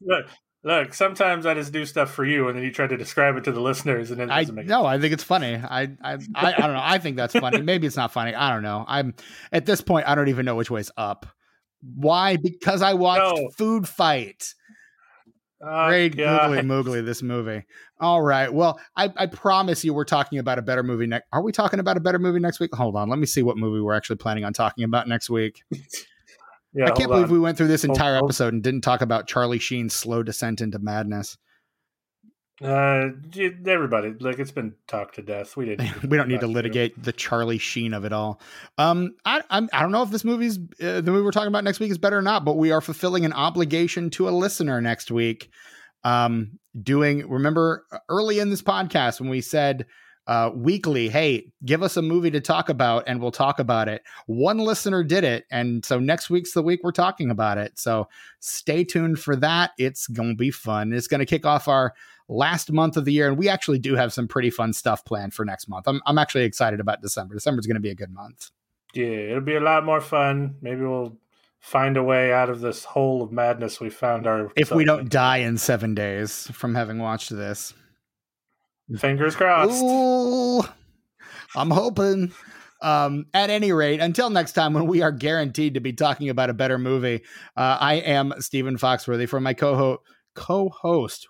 Look, look. Sometimes I just do stuff for you, and then you try to describe it to the listeners, and then I doesn't make. no. I think it's funny. I, I I I don't know. I think that's funny. Maybe it's not funny. I don't know. I'm at this point. I don't even know which way's up. Why? Because I watched no. Foodfight. Oh, Great googly moogly this movie. All right. Well, I, I promise you we're talking about a better movie next. Are we talking about a better movie next week? Hold on. Let me see what movie we're actually planning on talking about next week. yeah, I can't believe on. we went through this entire hold, episode and didn't talk about Charlie Sheen's slow descent into madness. Uh, everybody like it's been talked to death. We didn't. we don't need to litigate the Charlie Sheen of it all. Um, I I'm, I don't know if this movie's uh, the movie we're talking about next week is better or not, but we are fulfilling an obligation to a listener next week. Um, doing remember early in this podcast when we said uh, weekly, hey, give us a movie to talk about and we'll talk about it. One listener did it. And so next week's the week we're talking about it. So stay tuned for that. It's going to be fun. It's going to kick off our last month of the year. And we actually do have some pretty fun stuff planned for next month. I'm, I'm actually excited about December. December's going to be a good month. Yeah, it'll be a lot more fun. Maybe we'll find a way out of this hole of madness we found our. If we don't die in seven days from having watched this. Fingers crossed. Ooh, I'm hoping. Um, at any rate, until next time when we are guaranteed to be talking about a better movie, uh, I am Stephen Foxworthy for my co co-host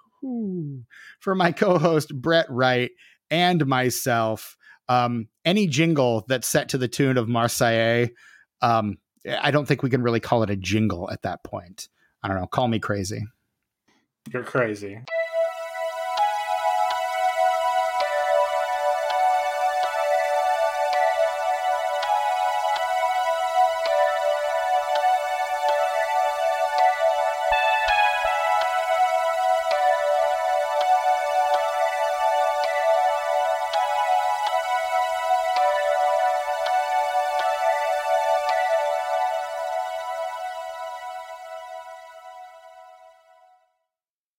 for my co-host Brett Wright and myself. Um, any jingle that's set to the tune of Marseille, um, I don't think we can really call it a jingle at that point. I don't know. Call me crazy. You're crazy.